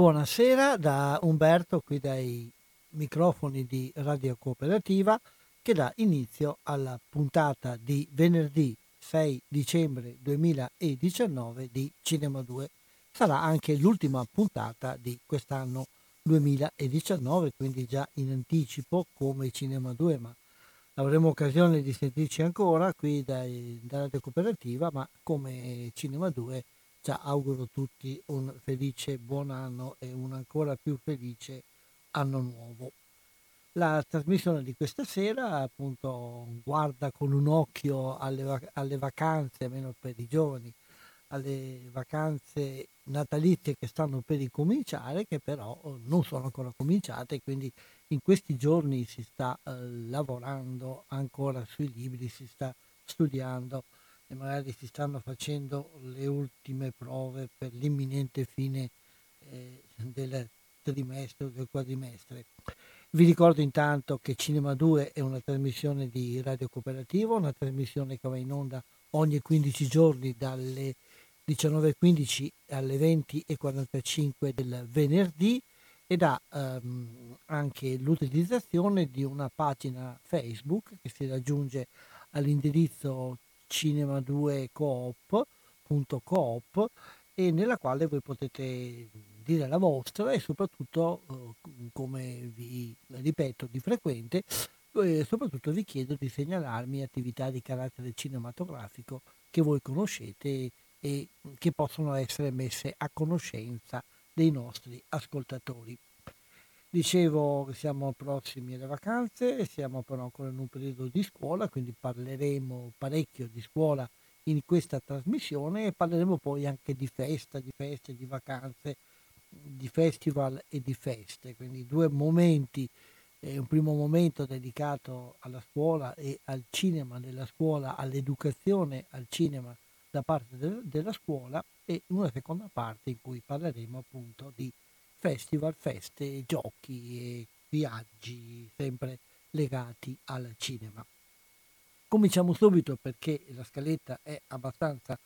Buonasera da Umberto qui dai microfoni di Radio Cooperativa che dà inizio alla puntata di venerdì 6 dicembre 2019 di Cinema 2. Sarà anche l'ultima puntata di quest'anno 2019, quindi già in anticipo come Cinema 2, ma avremo occasione di sentirci ancora qui dai, da Radio Cooperativa, ma come Cinema 2 Ciao, auguro a tutti un felice buon anno e un ancora più felice anno nuovo. La trasmissione di questa sera appunto guarda con un occhio alle, alle vacanze, almeno per i giovani, alle vacanze natalizie che stanno per ricominciare, che però oh, non sono ancora cominciate, quindi in questi giorni si sta eh, lavorando ancora sui libri, si sta studiando e magari si stanno facendo le ultime prove per l'imminente fine eh, del trimestre o del quadrimestre. Vi ricordo intanto che Cinema 2 è una trasmissione di Radio Cooperativa, una trasmissione che va in onda ogni 15 giorni dalle 19.15 alle 20.45 del venerdì ed ha ehm, anche l'utilizzazione di una pagina Facebook che si raggiunge all'indirizzo cinema2coop.coop e nella quale voi potete dire la vostra e soprattutto, eh, come vi ripeto di frequente, eh, soprattutto vi chiedo di segnalarmi attività di carattere cinematografico che voi conoscete e che possono essere messe a conoscenza dei nostri ascoltatori. Dicevo che siamo prossimi alle vacanze, siamo però ancora in un periodo di scuola, quindi parleremo parecchio di scuola in questa trasmissione e parleremo poi anche di festa, di feste, di vacanze, di festival e di feste, quindi due momenti, eh, un primo momento dedicato alla scuola e al cinema della scuola, all'educazione al cinema da parte de- della scuola e una seconda parte in cui parleremo appunto di festival, feste, giochi e viaggi sempre legati al cinema. Cominciamo subito perché la scaletta è abbastanza,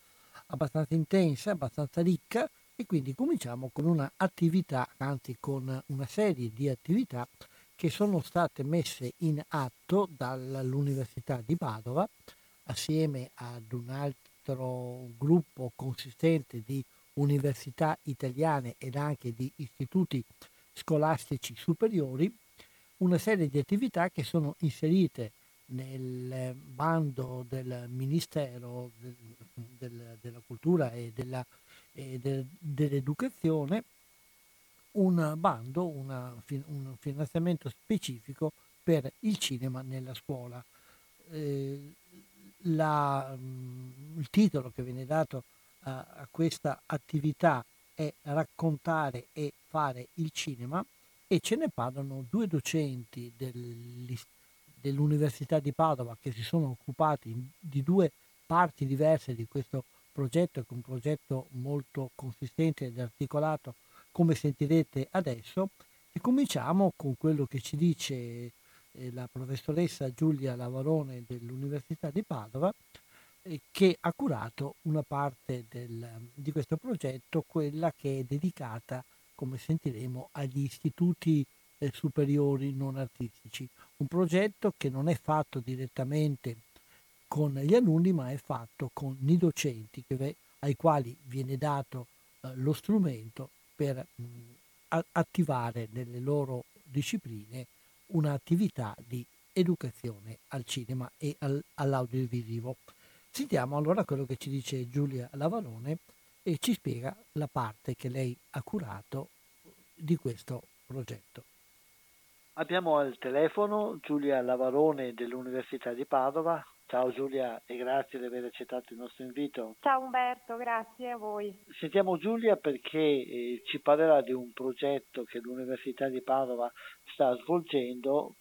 abbastanza intensa, abbastanza ricca e quindi cominciamo con un'attività, anzi con una serie di attività che sono state messe in atto dall'Università di Padova assieme ad un altro gruppo consistente di università italiane ed anche di istituti scolastici superiori una serie di attività che sono inserite nel bando del Ministero del, del, della Cultura e, della, e del, dell'Educazione un bando, una, un finanziamento specifico per il cinema nella scuola. Eh, la, il titolo che viene dato a questa attività è raccontare e fare il cinema e ce ne parlano due docenti dell'Università di Padova che si sono occupati di due parti diverse di questo progetto, che è un progetto molto consistente ed articolato, come sentirete adesso, e cominciamo con quello che ci dice eh, la professoressa Giulia Lavarone dell'Università di Padova, che ha curato una parte del, di questo progetto, quella che è dedicata, come sentiremo, agli istituti eh, superiori non artistici. Un progetto che non è fatto direttamente con gli alunni, ma è fatto con i docenti che, ai quali viene dato eh, lo strumento per mh, attivare nelle loro discipline un'attività di educazione al cinema e al, all'audiovisivo. Sentiamo allora quello che ci dice Giulia Lavalone e ci spiega la parte che lei ha curato di questo progetto. Abbiamo al telefono Giulia Lavarone dell'Università di Padova. Ciao Giulia e grazie di aver accettato il nostro invito. Ciao Umberto, grazie a voi. Sentiamo Giulia perché eh, ci parlerà di un progetto che l'Università di Padova sta svolgendo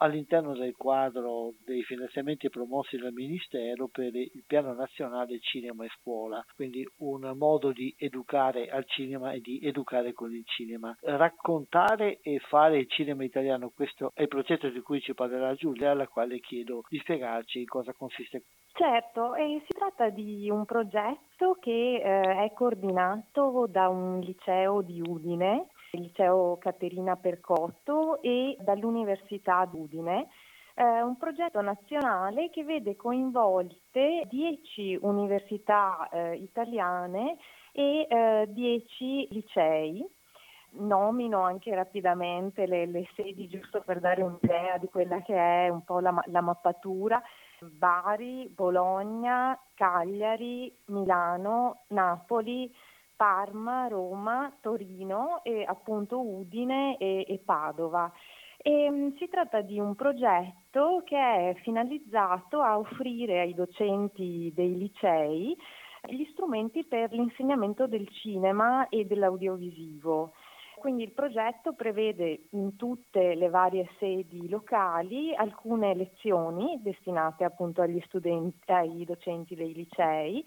all'interno del quadro dei finanziamenti promossi dal Ministero per il Piano Nazionale Cinema e Scuola, quindi un modo di educare al cinema e di educare con il cinema. Raccontare e fare il cinema italiano, questo è il progetto di cui ci parlerà Giulia, alla quale chiedo di spiegarci in cosa consiste. Certo, eh, si tratta di un progetto che eh, è coordinato da un liceo di Udine il liceo Caterina Percotto e dall'Università d'Udine. Eh, un progetto nazionale che vede coinvolte 10 università eh, italiane e eh, 10 licei. Nomino anche rapidamente le, le, sedi giusto per dare un'idea di quella che è un po' la, la mappatura. Bari, Bologna, Cagliari, Milano, Napoli, Parma, Roma, Torino e appunto Udine e, e Padova. E, um, si tratta di un progetto che è finalizzato a offrire ai docenti dei licei gli strumenti per l'insegnamento del cinema e dell'audiovisivo. Quindi il progetto prevede in tutte le varie sedi locali alcune lezioni destinate appunto agli studenti, ai docenti dei licei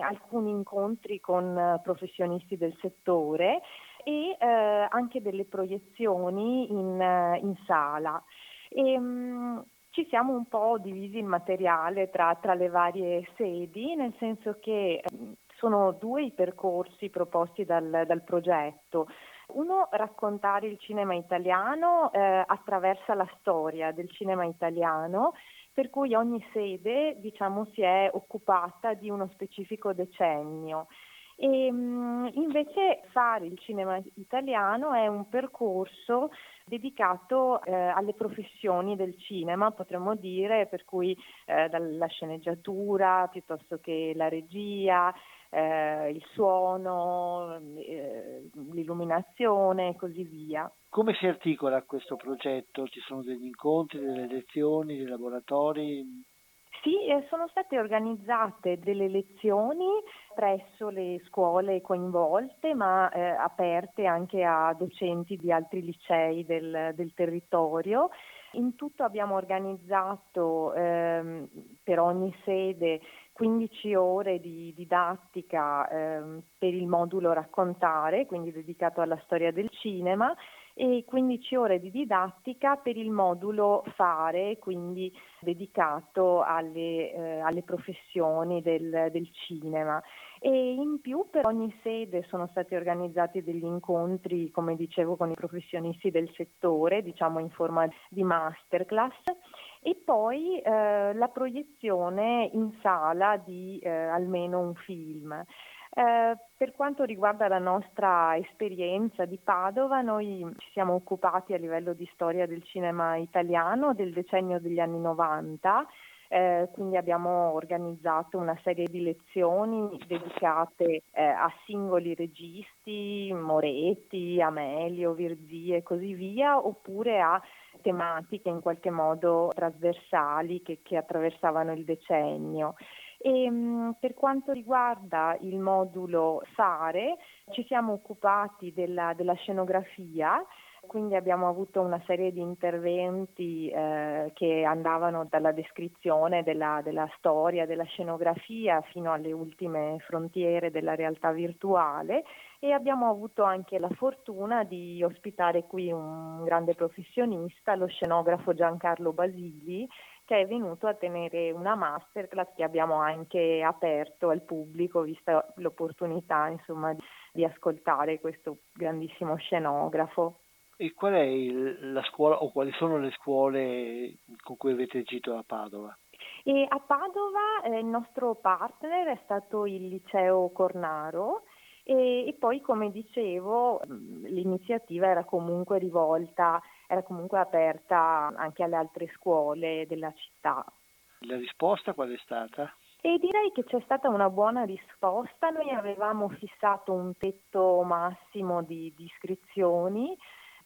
alcuni incontri con eh, professionisti del settore e eh, anche delle proiezioni in, eh, in sala. E, ehm, mh, ci siamo un po' divisi il materiale tra, tra le varie sedi, nel senso che sono due i percorsi proposti dal, dal progetto. Uno, raccontare il cinema italiano eh, attraverso la storia del cinema italiano per cui ogni sede diciamo, si è occupata di uno specifico decennio. E, invece fare il cinema italiano è un percorso dedicato eh, alle professioni del cinema, potremmo dire, per cui eh, dalla sceneggiatura piuttosto che la regia, eh, il suono, eh, l'illuminazione e così via. Come si articola questo progetto? Ci sono degli incontri, delle lezioni, dei laboratori? Sì, eh, sono state organizzate delle lezioni presso le scuole coinvolte, ma eh, aperte anche a docenti di altri licei del, del territorio. In tutto abbiamo organizzato ehm, per ogni sede 15 ore di didattica ehm, per il modulo raccontare, quindi dedicato alla storia del cinema, e 15 ore di didattica per il modulo fare, quindi dedicato alle, eh, alle professioni del, del cinema e in più per ogni sede sono stati organizzati degli incontri, come dicevo, con i professionisti del settore, diciamo in forma di masterclass e poi eh, la proiezione in sala di eh, almeno un film. Eh, per quanto riguarda la nostra esperienza di Padova, noi ci siamo occupati a livello di storia del cinema italiano del decennio degli anni 90 eh, quindi abbiamo organizzato una serie di lezioni dedicate eh, a singoli registi, Moretti, Amelio, Virzì e così via, oppure a tematiche in qualche modo trasversali che, che attraversavano il decennio. E, mh, per quanto riguarda il modulo Sare, ci siamo occupati della, della scenografia quindi abbiamo avuto una serie di interventi eh, che andavano dalla descrizione della, della, storia, della scenografia fino alle ultime frontiere della realtà virtuale e abbiamo avuto anche la fortuna di ospitare qui un grande professionista, lo scenografo Giancarlo Basili, che è venuto a tenere una masterclass che abbiamo anche aperto al pubblico, vista l'opportunità insomma, di, di ascoltare questo grandissimo scenografo. E qual è il, la scuola o quali sono le scuole con cui avete agito a Padova? E a Padova eh, il nostro partner è stato il liceo Cornaro e, e poi come dicevo l'iniziativa era comunque rivolta, era comunque aperta anche alle altre scuole della città. La risposta qual è stata? E direi che c'è stata una buona risposta. Noi avevamo fissato un tetto massimo di, di iscrizioni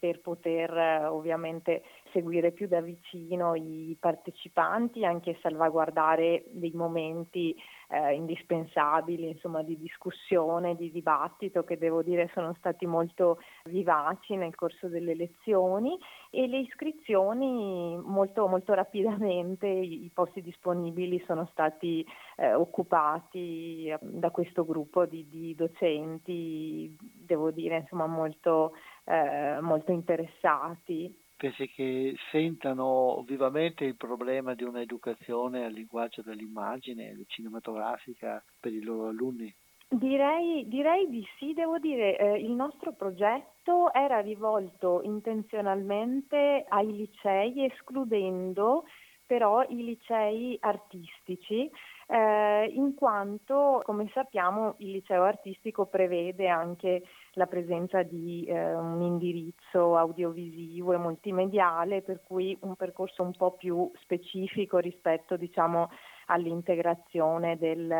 per poter eh, ovviamente seguire più da vicino i partecipanti, anche salvaguardare dei momenti eh, indispensabili insomma, di discussione, di dibattito che devo dire sono stati molto vivaci nel corso delle lezioni e le iscrizioni molto, molto rapidamente i, posti disponibili sono stati eh, occupati eh, da questo gruppo di, di docenti, devo dire insomma molto eh, molto interessati. Pensi che sentano vivamente il problema di un'educazione al linguaggio dell'immagine cinematografica per i loro alunni? Direi, direi, di sì, devo dire, eh, il nostro progetto era rivolto intenzionalmente ai licei escludendo però i licei artistici eh, in quanto, come sappiamo, il liceo artistico prevede anche la presenza di eh, un indirizzo audiovisivo e multimediale, per cui un percorso un po' più specifico rispetto diciamo, all'integrazione del,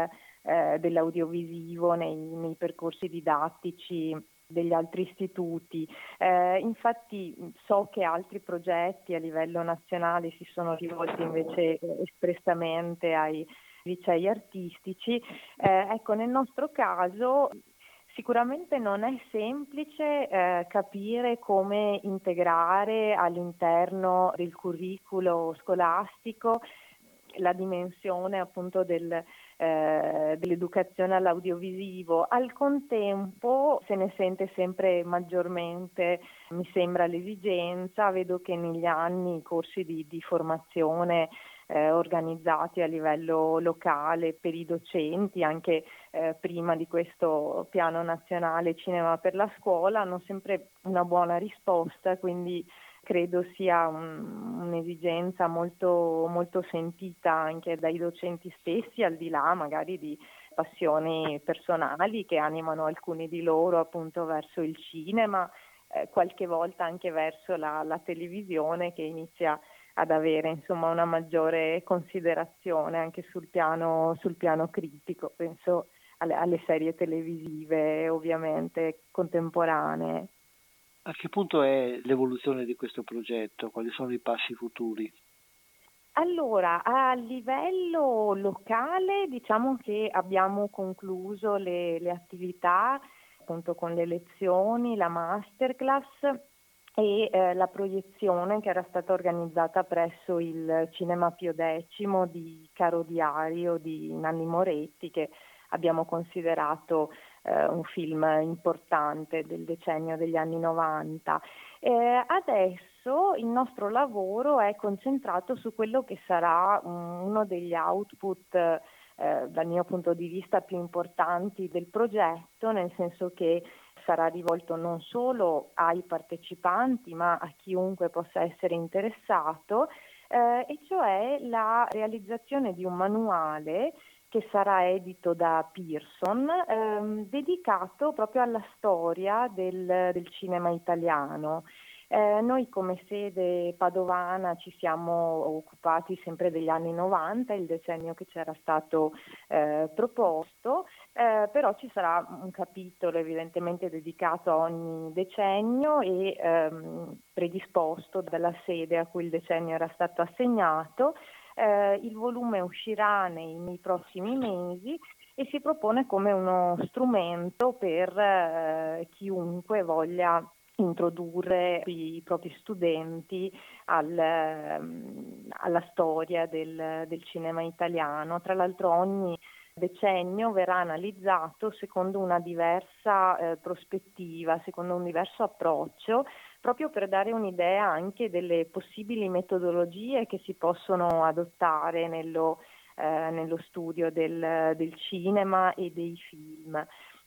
eh, dell'audiovisivo nei, nei percorsi didattici degli altri istituti. Eh, infatti so che altri progetti a livello nazionale si sono rivolti invece espressamente ai licei artistici. Eh, ecco, nel nostro caso sicuramente non è semplice eh, capire come integrare all'interno del curriculo scolastico la dimensione appunto del, eh, dell'educazione all'audiovisivo. Al contempo se ne sente sempre maggiormente, mi sembra, l'esigenza, vedo che negli anni i corsi di, di formazione eh, organizzati a livello locale per i docenti, anche eh, prima di questo piano nazionale Cinema per la scuola, hanno sempre una buona risposta, quindi credo sia un, un'esigenza molto, molto sentita anche dai docenti stessi, al di là magari di passioni personali che animano alcuni di loro appunto verso il cinema, eh, qualche volta anche verso la, la televisione che inizia ad avere insomma, una maggiore considerazione anche sul piano, sul piano critico, penso alle, alle, serie televisive ovviamente contemporanee. A che punto è l'evoluzione di questo progetto? Quali sono i passi futuri? Allora, a livello locale diciamo che abbiamo concluso le, le attività appunto con le lezioni, la masterclass e eh, la proiezione che era stata organizzata presso il Cinema Pio X di Caro Diario di Nanni Moretti che abbiamo considerato eh, un film importante del decennio degli anni 90. Eh, adesso il nostro lavoro è concentrato su quello che sarà um, uno degli output eh, dal mio punto di vista più importanti del progetto, nel senso che sarà rivolto non solo ai partecipanti ma a chiunque possa essere interessato, eh, e cioè la realizzazione di un manuale che sarà edito da Pearson, ehm, dedicato proprio alla storia del, del cinema italiano. Eh, noi come sede padovana ci siamo occupati sempre degli anni 90, il decennio che c'era stato eh, proposto, eh, però ci sarà un capitolo evidentemente dedicato a ogni decennio e ehm, predisposto dalla sede a cui il decennio era stato assegnato. Eh, il volume uscirà nei, nei prossimi mesi e si propone come uno strumento per eh, chiunque voglia introdurre i propri studenti al, ehm, alla storia del, del, cinema italiano. Tra l'altro ogni decennio verrà analizzato secondo una diversa eh, prospettiva, secondo un diverso approccio, proprio per dare un'idea anche delle possibili metodologie che si possono adottare nello, eh, nello studio del, del cinema e dei film.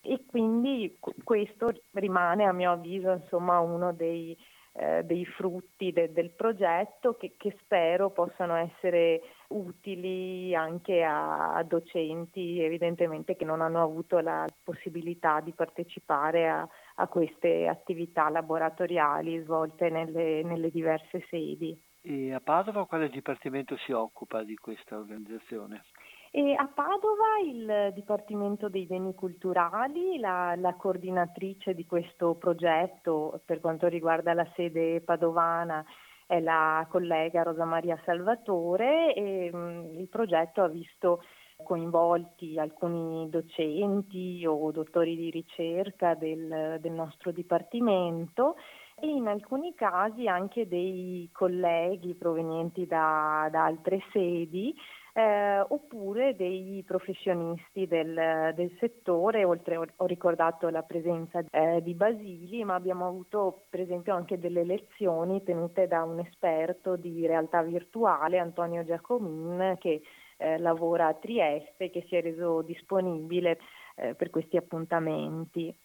E quindi questo rimane a mio avviso insomma, uno dei, eh, dei frutti de, del progetto che, che, spero possano essere utili anche a, a, docenti evidentemente che non hanno avuto la possibilità di partecipare a, a queste attività laboratoriali svolte nelle, nelle diverse sedi. E a Padova quale dipartimento si occupa di questa organizzazione? E a Padova il Dipartimento dei Beni Culturali, la, la, coordinatrice di questo progetto per quanto riguarda la sede padovana è la collega Rosa Maria Salvatore e mh, mm, il progetto ha visto coinvolti alcuni docenti o dottori di ricerca del, del nostro dipartimento e in alcuni casi anche dei colleghi provenienti da, da altre sedi eh, oppure dei professionisti del, del, settore, oltre ho ricordato la presenza eh, di Basili, ma abbiamo avuto per esempio anche delle lezioni tenute da un esperto di realtà virtuale, Antonio Giacomin, che eh, lavora a Trieste, che si è reso disponibile eh, per questi appuntamenti.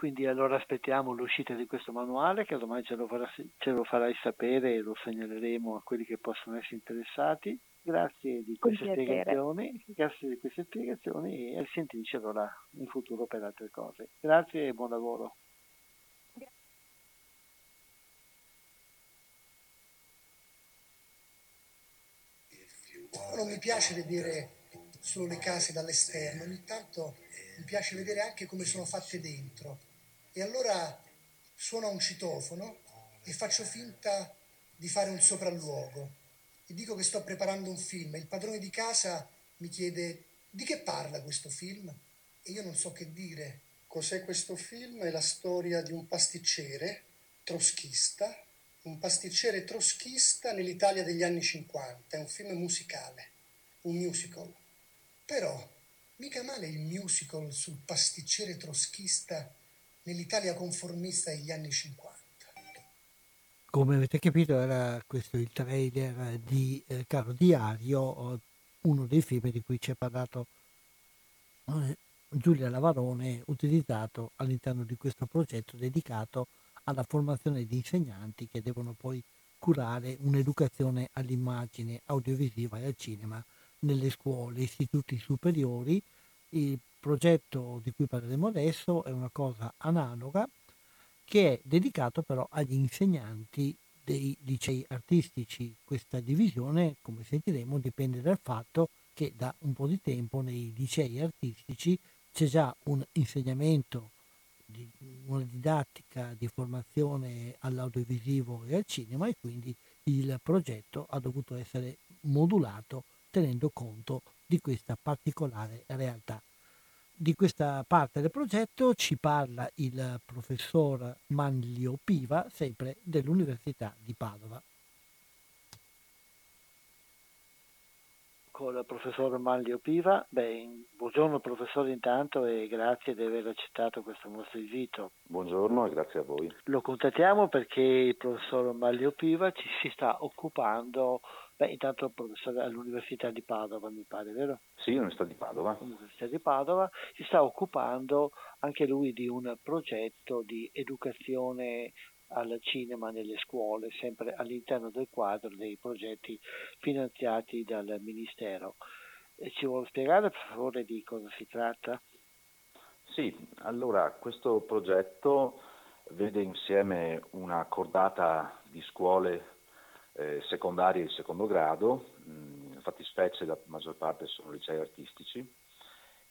Quindi allora aspettiamo l'uscita di questo manuale che domani ce lo, farà, ce lo farai sapere e lo segnaleremo a quelli che possono essere interessati. Grazie di queste spiegazioni, grazie di queste spiegazioni e sentirci allora in futuro per altre cose. Grazie e buon lavoro. Non mi piace vedere solo le case dall'esterno, ogni tanto mi piace vedere anche come sono fatte dentro e allora suono un citofono e faccio finta di fare un sopralluogo e dico che sto preparando un film il padrone di casa mi chiede di che parla questo film e io non so che dire. Cos'è questo film? È la storia di un pasticcere troschista, un pasticcere troschista nell'Italia degli anni 50, è un film musicale, un musical. Però mica male il musical sul pasticcere troschista nell'Italia conformista degli anni 50. Come avete capito era questo il trailer di eh, Caro Diario, uno dei film di cui ci ha parlato eh, Giulia Lavarone, utilizzato all'interno di questo progetto dedicato alla formazione di insegnanti che devono poi curare un'educazione all'immagine audiovisiva e al cinema nelle scuole, istituti superiori. Il progetto di cui parleremo adesso è una cosa analoga che è dedicato però agli insegnanti dei licei artistici. Questa divisione, come sentiremo, dipende dal fatto che da un po' di tempo nei licei artistici c'è già un insegnamento, una didattica di formazione all'audiovisivo e al cinema e quindi il progetto ha dovuto essere modulato tenendo conto di questa particolare realtà. Di questa parte del progetto ci parla il professor Manlio Piva, sempre dell'Università di Padova. Con il professor Manlio Piva, beh, buongiorno professore intanto e grazie di aver accettato questo nostro invito. Buongiorno e grazie a voi. Lo contattiamo perché il professor Manlio Piva ci si sta occupando Beh, intanto professore all'Università di Padova, mi pare, vero? Sì, Università di Padova. L'Università di Padova si sta occupando anche lui di un progetto di educazione al cinema nelle scuole, sempre all'interno del quadro dei progetti finanziati dal Ministero. Ci vuole spiegare per favore di cosa si tratta? Sì, allora questo progetto vede insieme una cordata di scuole eh, secondarie di secondo grado, mh, fattispecie la maggior parte sono licei artistici,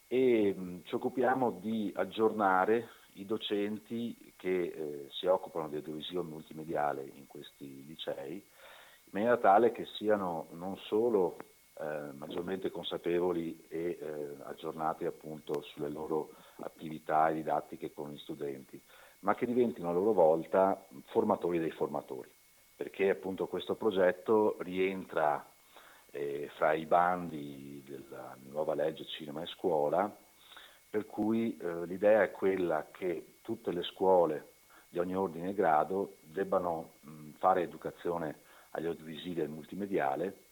e mh, ci occupiamo di aggiornare i docenti che eh, si occupano di audiovisione multimediale in questi licei, in maniera tale che siano non solo eh, maggiormente consapevoli e eh, aggiornati appunto sulle loro attività didattiche con gli studenti, ma che diventino a loro volta formatori dei formatori, perché appunto questo progetto rientra eh, fra i bandi della nuova legge Cinema e Scuola, per cui eh, l'idea è quella che tutte le scuole di ogni ordine e grado debbano mh, fare educazione agli audiovisivi e al multimediale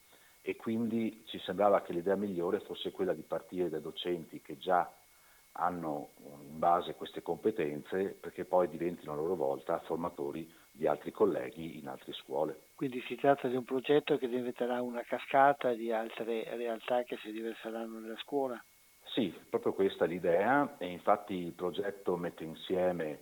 e quindi ci sembrava che l'idea migliore fosse quella di partire dai docenti che già hanno in base queste competenze perché poi diventino a loro volta formatori di altri colleghi in altre scuole. Quindi si tratta di un progetto che diventerà una cascata di altre realtà che si riverseranno nella scuola? Sì, proprio questa è l'idea e infatti il progetto mette insieme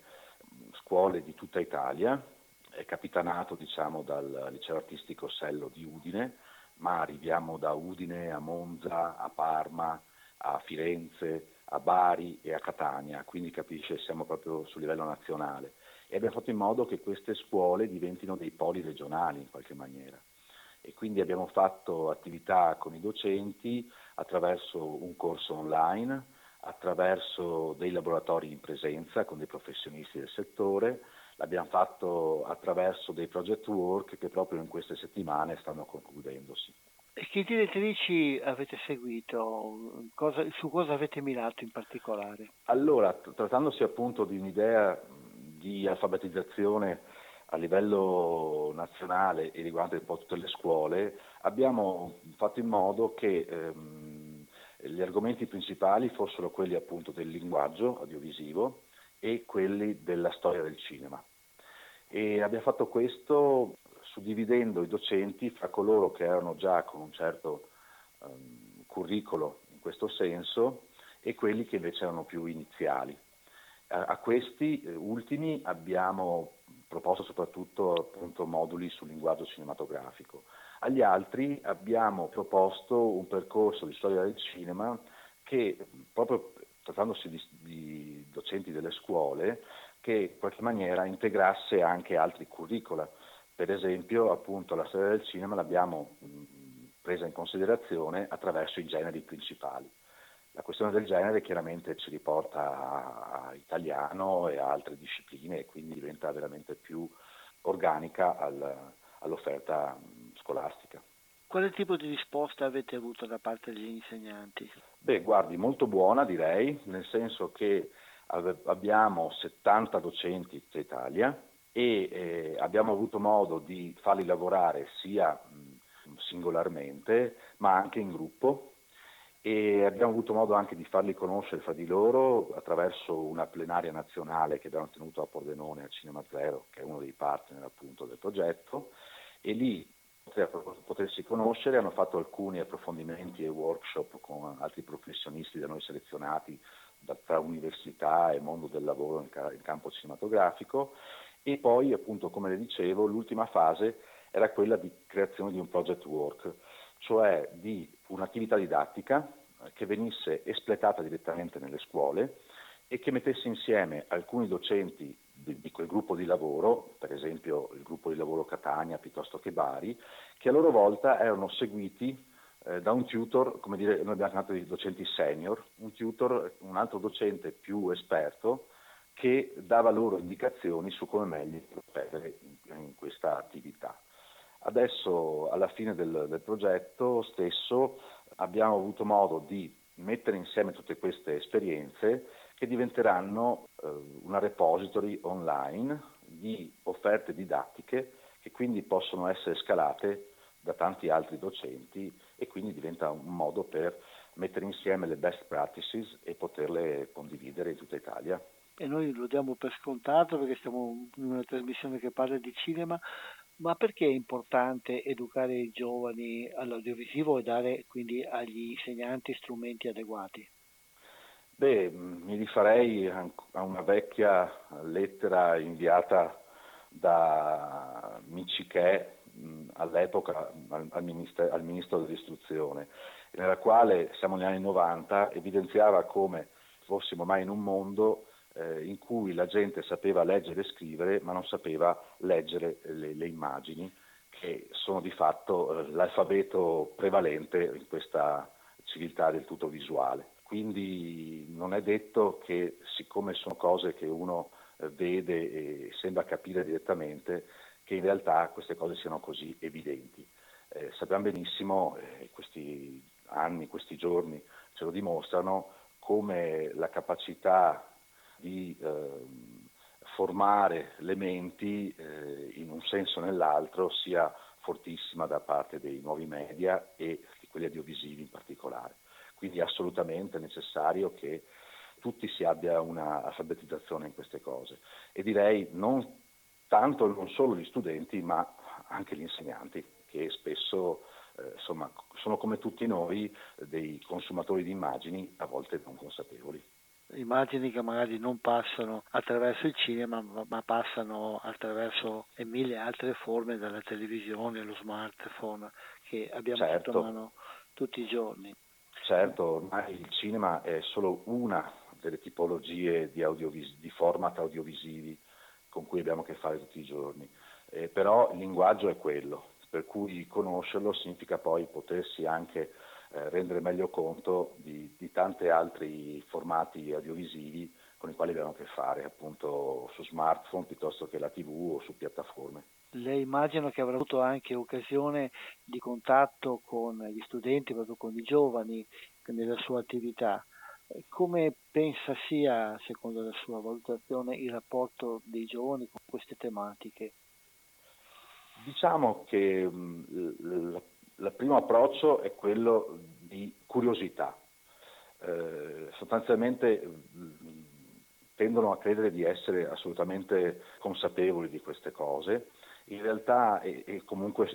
scuole di tutta Italia, è capitanato diciamo, dal liceo artistico Sello di Udine, ma arriviamo da Udine a Monza, a Parma, a Firenze, a Bari e a Catania, quindi capisce siamo proprio su livello nazionale. E abbiamo fatto in modo che queste scuole diventino dei poli regionali in qualche maniera. E quindi abbiamo fatto attività con i docenti attraverso un corso online, attraverso dei laboratori in presenza con dei professionisti del settore, l'abbiamo fatto attraverso dei project work che proprio in queste settimane stanno concludendosi. E che direttrici avete seguito? Cosa, su cosa avete mirato in particolare? Allora, trattandosi appunto di un'idea di alfabetizzazione a livello nazionale e riguarda un po' tutte le scuole, abbiamo fatto in modo che ehm, gli argomenti principali fossero quelli appunto del linguaggio audiovisivo e quelli della storia del cinema. E abbiamo fatto questo suddividendo i docenti fra coloro che erano già con un certo um, curricolo in questo senso e quelli che invece erano più iniziali. A, a questi eh, ultimi abbiamo proposto soprattutto appunto, moduli sul linguaggio cinematografico. Agli altri abbiamo proposto un percorso di storia del cinema che proprio trattandosi di, di docenti delle scuole, che in qualche maniera integrasse anche altri curricula. Per esempio, appunto, la storia del cinema l'abbiamo presa in considerazione attraverso i generi principali. La questione del genere chiaramente ci riporta a italiano e a altre discipline e quindi diventa veramente più organica al, all'offerta scolastica. Quale tipo di risposta avete avuto da parte degli insegnanti? Beh, guardi, molto buona direi, nel senso che abbiamo 70 docenti in Italia e eh, abbiamo avuto modo di farli lavorare sia singolarmente ma anche in gruppo e abbiamo avuto modo anche di farli conoscere fra di loro attraverso una plenaria nazionale che abbiamo tenuto a Pordenone al Cinema Zero, che è uno dei partner appunto del progetto, e lì potersi conoscere hanno fatto alcuni approfondimenti e workshop con altri professionisti da noi selezionati tra università e mondo del lavoro in campo cinematografico. E poi appunto come le dicevo l'ultima fase era quella di creazione di un project work, cioè di un'attività didattica che venisse espletata direttamente nelle scuole e che mettesse insieme alcuni docenti di, di, quel gruppo di lavoro, per esempio il gruppo di lavoro Catania piuttosto che Bari, che a loro volta erano seguiti eh, da un tutor, come dire, noi abbiamo chiamato i docenti senior, un tutor, un altro docente più esperto che dava loro indicazioni su come meglio procedere in, in questa attività. Adesso, alla fine del, del progetto stesso, abbiamo avuto modo di mettere insieme tutte queste esperienze che diventeranno eh, una repository online di offerte didattiche che quindi possono essere scalate da tanti altri docenti e quindi diventa un modo per mettere insieme le best practices e poterle condividere in tutta Italia. E noi lo diamo per scontato perché siamo in una trasmissione che parla di cinema, ma perché è importante educare i giovani all'audiovisivo e dare quindi agli insegnanti strumenti adeguati? Beh, mi rifarei a una vecchia lettera inviata da Michiché all'epoca al, al ministro dell'istruzione, nella quale siamo negli anni 90 evidenziava come fossimo mai in un mondo eh, in cui la gente sapeva leggere e scrivere ma non sapeva leggere le, le immagini che sono di fatto eh, l'alfabeto prevalente in questa civiltà del tutto visuale. Quindi non è detto che siccome sono cose che uno eh, vede e sembra capire direttamente, che in realtà queste cose siano così evidenti. Eh, sappiamo benissimo, eh, questi anni, questi giorni ce lo dimostrano, come la capacità di eh, formare le menti eh, in un senso o nell'altro sia fortissima da parte dei nuovi media e di quelli audiovisivi in particolare. Quindi è assolutamente necessario che tutti si abbia una alfabetizzazione in queste cose e direi non tanto non solo gli studenti ma anche gli insegnanti che spesso eh, insomma, sono come tutti noi dei consumatori di immagini a volte non consapevoli immagini che magari non passano attraverso il cinema ma passano attraverso mille altre forme dalla televisione, lo smartphone che abbiamo certo. sotto mano tutti i giorni. Certo, ormai il cinema è solo una delle tipologie di, audiovis- di format audiovisivi con cui abbiamo a che fare tutti i giorni, eh, però il linguaggio è quello, per cui conoscerlo significa poi potersi anche eh, rendere meglio conto di, di tanti altri formati audiovisivi con i quali abbiamo a che fare, appunto su smartphone piuttosto che la TV o su piattaforme. Lei immagino che avrà avuto anche occasione di contatto con gli studenti, proprio con i giovani nella sua attività. Come pensa sia, secondo la sua valutazione, il rapporto dei giovani con queste tematiche? Diciamo che il primo approccio è quello di curiosità. Eh, sostanzialmente tendono a credere di essere assolutamente consapevoli di queste cose, in realtà e, e comunque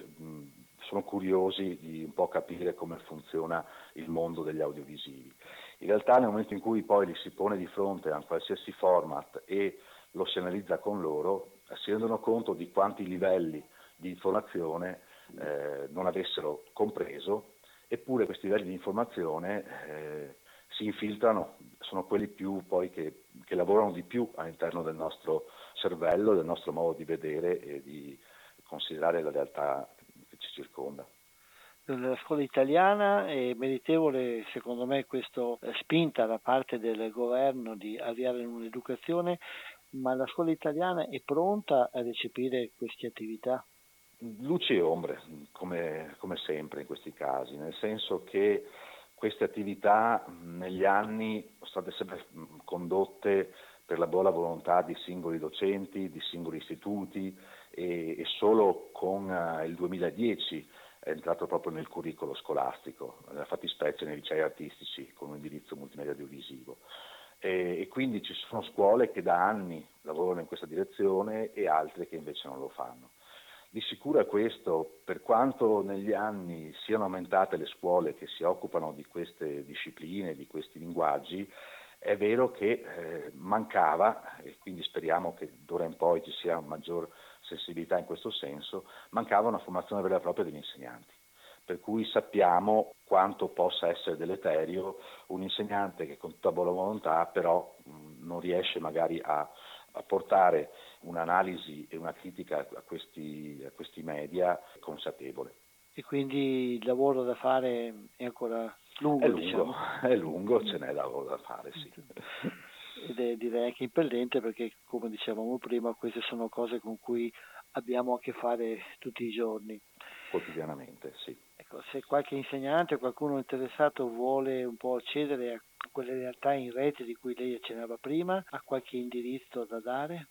sono curiosi di un po' capire come funziona il mondo degli audiovisivi. In realtà nel momento in cui poi li si pone di fronte a qualsiasi format e lo si analizza con loro, si rendono conto di quanti livelli di informazione eh, non avessero compreso, eppure questi livelli di informazione eh, si infiltrano, sono quelli più poi che, che, lavorano di più all'interno del nostro cervello, del nostro modo di vedere e di considerare la realtà che ci circonda. Nella scuola italiana è meritevole secondo me questa spinta da parte del governo di avviare un'educazione, ma la scuola italiana è pronta a recepire queste attività? luci e ombre, come, come, sempre in questi casi, nel senso che queste attività negli anni sono state sempre condotte per la buona volontà di singoli docenti, di singoli istituti e, e solo con uh, il 2010 è entrato proprio nel curricolo scolastico, nella fattispecie nei licei artistici con un indirizzo multimedia audiovisivo. E, e quindi ci sono scuole che da anni lavorano in questa direzione e altre che invece non lo fanno. Di sicuro è questo, per quanto negli anni siano aumentate le scuole che si occupano di queste discipline, di questi linguaggi, è vero che eh, mancava, e quindi speriamo che d'ora in poi ci sia maggior sensibilità in questo senso, mancava una formazione vera e propria degli insegnanti. Per cui sappiamo quanto possa essere deleterio un insegnante che con tutta buona volontà però mh, non riesce magari a, a portare un'analisi e una critica a questi, a questi media consapevole. E quindi il lavoro da fare è ancora lungo? È lungo, diciamo. è lungo ce n'è lavoro da fare, sì. Ed è direi anche impellente perché, come dicevamo prima, queste sono cose con cui abbiamo a che fare tutti i giorni. Quotidianamente, sì. Ecco, se qualche insegnante o qualcuno interessato vuole un po' accedere a quelle realtà in rete di cui lei accennava prima, ha qualche indirizzo da dare?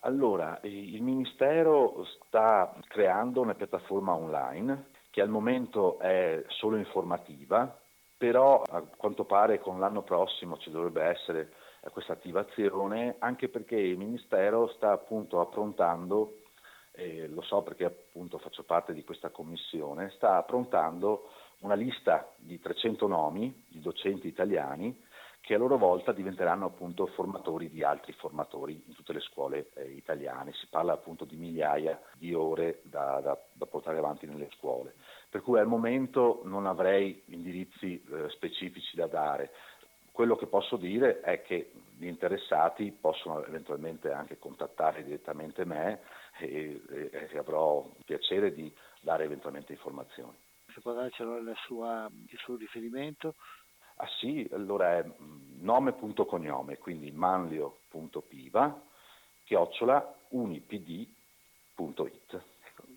Allora, il Ministero sta creando una piattaforma online che al momento è solo informativa, però a quanto pare con l'anno prossimo ci dovrebbe essere questa attivazione, anche perché il Ministero sta appunto approntando, eh, lo so perché appunto faccio parte di questa commissione, sta approntando una lista di 300 nomi di docenti italiani che a loro volta diventeranno appunto formatori di altri formatori in tutte le scuole eh, italiane. Si parla appunto di migliaia di ore da, da, da, portare avanti nelle scuole. Per cui al momento non avrei indirizzi eh, specifici da dare. quello che posso dire è che gli interessati possono eventualmente anche contattare direttamente me e, e, e avrò piacere di dare eventualmente informazioni. Se può darcelo il suo riferimento? Ah sì, allora è mm, nome.cognome, quindi manlio.piva, chiocciola unipd.it.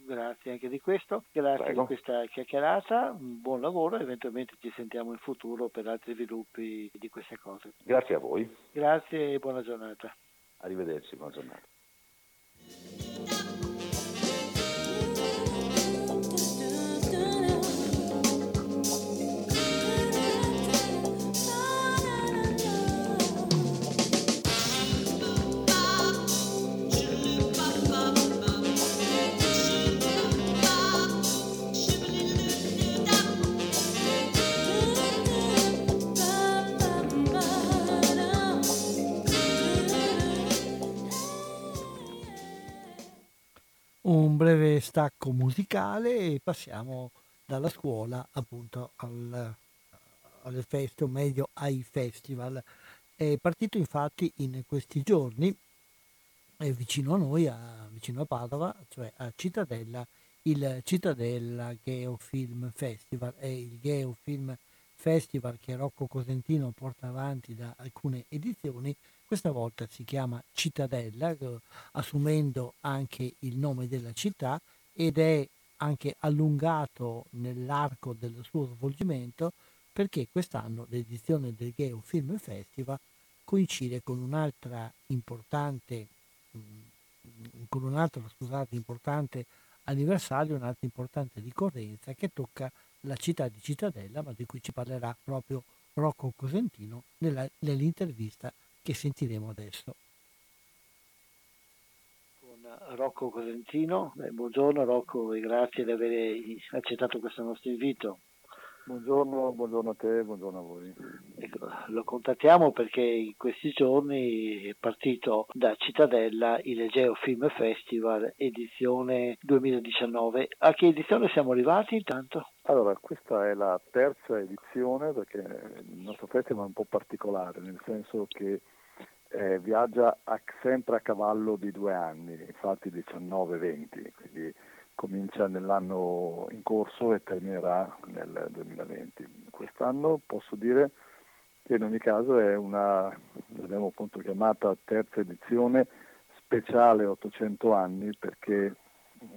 Grazie anche di questo, grazie Prego. di questa chiacchierata, buon lavoro, eventualmente ci sentiamo in futuro per altri sviluppi di queste cose. Grazie a voi. Grazie e buona giornata. Arrivederci, buona giornata. Un breve stacco musicale e passiamo dalla scuola appunto al, alle feste o meglio ai festival. È partito infatti in questi giorni è vicino a noi, a, vicino a Padova, cioè a Cittadella, il Cittadella Geofilm Festival. È il Geofilm Festival che Rocco Cosentino porta avanti da alcune edizioni questa volta si chiama Cittadella, eh, assumendo anche il nome della città ed è anche allungato nell'arco del suo svolgimento perché quest'anno l'edizione del Geo Film Festival coincide con un'altra importante, mm, con un scusate, importante anniversario, un'altra importante ricorrenza che tocca la città di Cittadella, ma di cui ci parlerà proprio Rocco Cosentino nella, nell'intervista che sentiremo adesso. Con Rocco Cosentino, Beh, buongiorno Rocco e grazie di aver accettato questo nostro invito. Buongiorno, buongiorno, a te, buongiorno a voi. Ecco, lo contattiamo perché in questi giorni è partito da Cittadella il Geo Film Festival edizione 2019. A che edizione siamo arrivati intanto? Allora, questa è la terza edizione perché il nostro festival è un po' particolare, nel senso che eh, viaggia a, sempre a cavallo di due anni, infatti 19-20, quindi comincia nell'anno in corso e terminerà nel 2020. Quest'anno posso dire che in ogni caso è una, l'abbiamo appunto chiamata terza edizione speciale 800 anni perché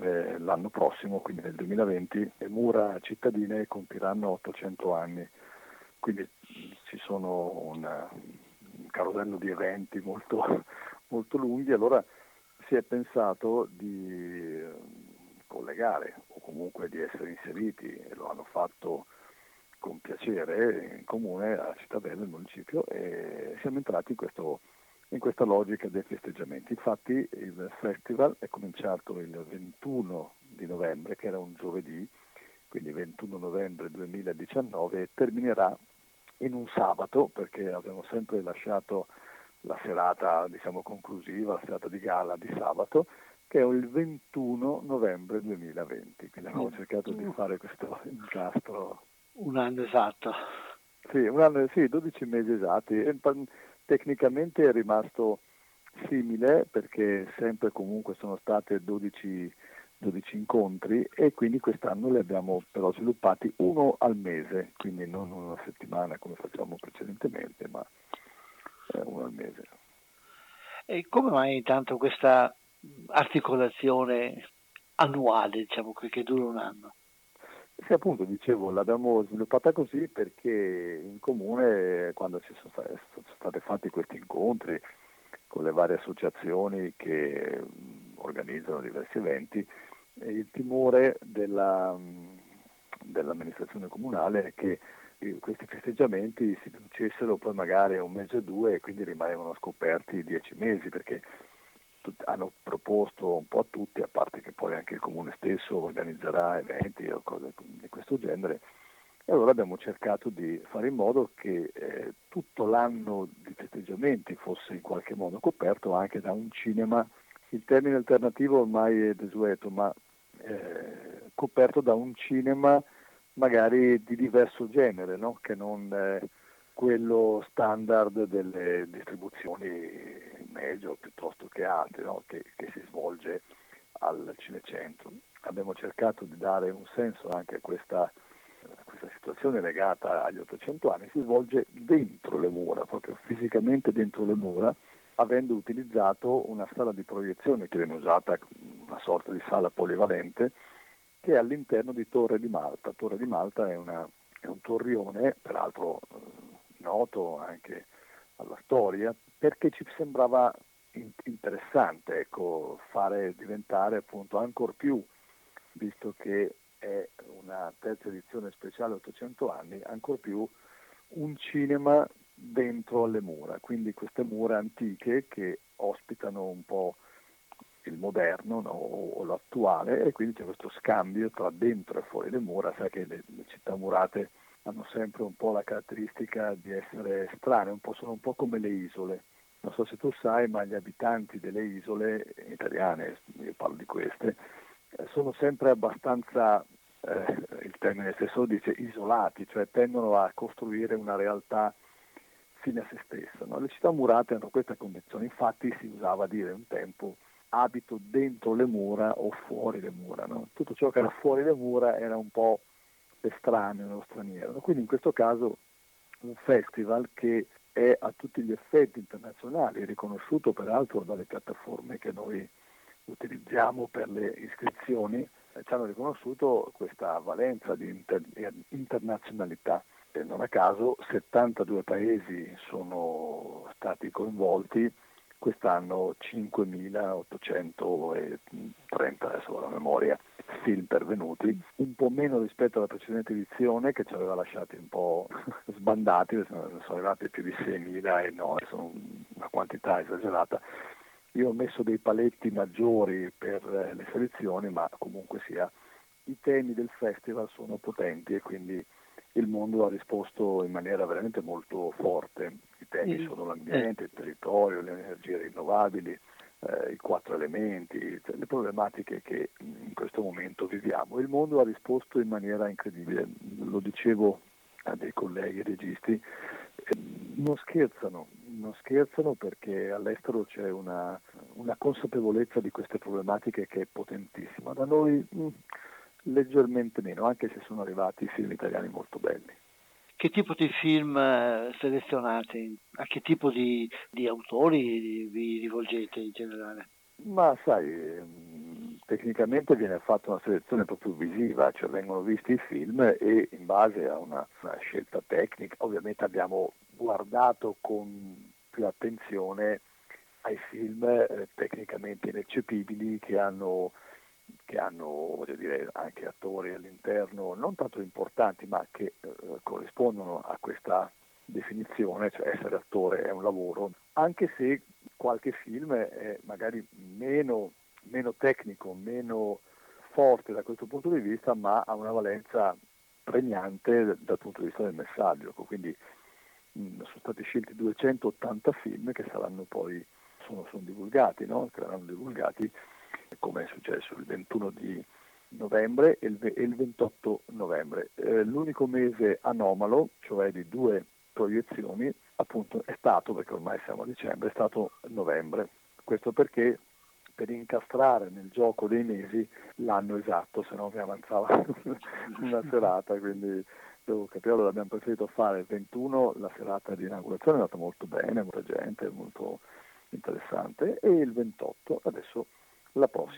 eh, l'anno prossimo, quindi nel 2020, le mura cittadine compiranno 800 anni. Quindi ci sono una, un carosello di eventi molto, molto lunghi, allora si è pensato di collegare o comunque di essere inseriti e lo hanno fatto con piacere in comune a Cittadella, il municipio, e siamo entrati in, questo, in questa logica dei festeggiamenti. Infatti il festival è cominciato il 21 di novembre, che era un giovedì, quindi 21 novembre 2019, e terminerà in un sabato, perché abbiamo sempre lasciato la serata diciamo, conclusiva, la serata di gala di sabato, che è il 21 novembre 2020. Quindi abbiamo cercato di fare questo incastro. Un anno esatto. Sì, un anno, sì 12 mesi esatti. E, tecnicamente è rimasto simile perché sempre comunque sono state 12 12 incontri e quindi quest'anno li abbiamo però sviluppati uno al mese, quindi non una settimana come facciamo precedentemente, ma eh, uno al mese. E come mai intanto questa articolazione annuale, diciamo, che dura un anno? Sì, appunto, dicevo, l'abbiamo sviluppata così perché in comune, quando ci sono sono stati fatti questi incontri con le varie associazioni che organizzano diversi eventi, il timore della, dell'amministrazione comunale è che eh, questi festeggiamenti si producessero poi magari un mese o due e quindi rimanevano scoperti dieci mesi perché hanno proposto un po' a tutti, a parte che poi anche il comune stesso organizzerà eventi o cose di questo genere, e allora abbiamo cercato di fare in modo che eh, tutto l'anno di festeggiamenti fosse in qualche modo coperto anche da un cinema, il termine alternativo ormai è desueto, ma eh, coperto da un cinema magari di diverso genere, no? che non eh, quello standard delle distribuzioni medio piuttosto che alte no? che, che, si svolge al Cinecentro. Abbiamo cercato di dare un senso anche a questa, questa situazione legata agli 800 anni, si svolge dentro le mura, proprio fisicamente dentro le mura, avendo utilizzato una sala di proiezione che viene usata, una sorta di sala polivalente, che è all'interno di Torre di Malta. Torre di Malta è, una, è un torrione, peraltro noto anche alla storia, perché ci sembrava interessante ecco, fare diventare appunto ancora più, visto che è una terza edizione speciale 800 anni, ancora più un cinema dentro alle mura, quindi queste mura antiche che ospitano un po' il moderno no, o l'attuale e quindi c'è questo scambio tra dentro e fuori le mura, sai che le, le città murate hanno sempre un po' la caratteristica di essere strane, un sono un po' come le isole. Non so se tu sai, ma gli abitanti delle isole italiane, io parlo di queste, eh, sono sempre abbastanza, eh, il termine stesso dice, isolati, cioè tendono a costruire una realtà fine a se stessa. No? Le città murate hanno questa condizione, infatti si usava dire un tempo abito dentro le mura o fuori le mura. No? Tutto ciò che era fuori le mura era un po' estraneo o straniero. Quindi in questo caso un festival che è a tutti gli effetti internazionali, riconosciuto peraltro dalle piattaforme che noi utilizziamo per le iscrizioni, eh, ci hanno riconosciuto questa valenza di inter- internazionalità. E non a caso 72 paesi sono stati coinvolti quest'anno 5.830, adesso la memoria, film pervenuti, un po' meno rispetto alla precedente edizione che ci aveva lasciati un po' sbandati, sono arrivati più di 6.000 e no, sono una quantità esagerata. Io ho messo dei paletti maggiori per le selezioni, ma comunque sia, i temi del festival sono potenti e quindi il mondo ha risposto in maniera veramente molto forte. I temi sono l'ambiente, il territorio, le energie rinnovabili, eh, i quattro elementi, cioè le problematiche che in questo momento viviamo. Il mondo ha risposto in maniera incredibile, lo dicevo a dei colleghi registi, eh, non scherzano, non scherzano perché all'estero c'è una, una, consapevolezza di queste problematiche che è potentissima. Da noi mh, mm, leggermente meno, anche se sono arrivati film italiani molto belli. Che tipo di film eh, selezionate? A che tipo di, di autori vi rivolgete in generale? Ma sai, ehm, tecnicamente viene fatta una selezione proprio visiva, cioè vengono visti i film e in base a una, una scelta tecnica, ovviamente abbiamo guardato con più attenzione ai film eh, tecnicamente ineccepibili che hanno che hanno dire, anche attori all'interno non tanto importanti ma che eh, corrispondono a questa definizione, cioè essere attore è un lavoro, anche se qualche film è magari meno, meno tecnico, meno forte da questo punto di vista, ma ha una valenza pregnante dal punto di vista del messaggio. Quindi mh, sono stati scelti 280 film che saranno poi sono, sono divulgati, no? che saranno divulgati come è successo il 21 di novembre e il 28 novembre. Eh, l'unico mese anomalo, cioè di due proiezioni, appunto è stato, perché ormai siamo a dicembre, è stato novembre. Questo perché per incastrare nel gioco dei mesi l'anno esatto, se no mi avanzava una serata, quindi devo capire, allora abbiamo preferito fare il 21, la serata di inaugurazione è andata molto bene, molta gente, molto interessante, e il 28 adesso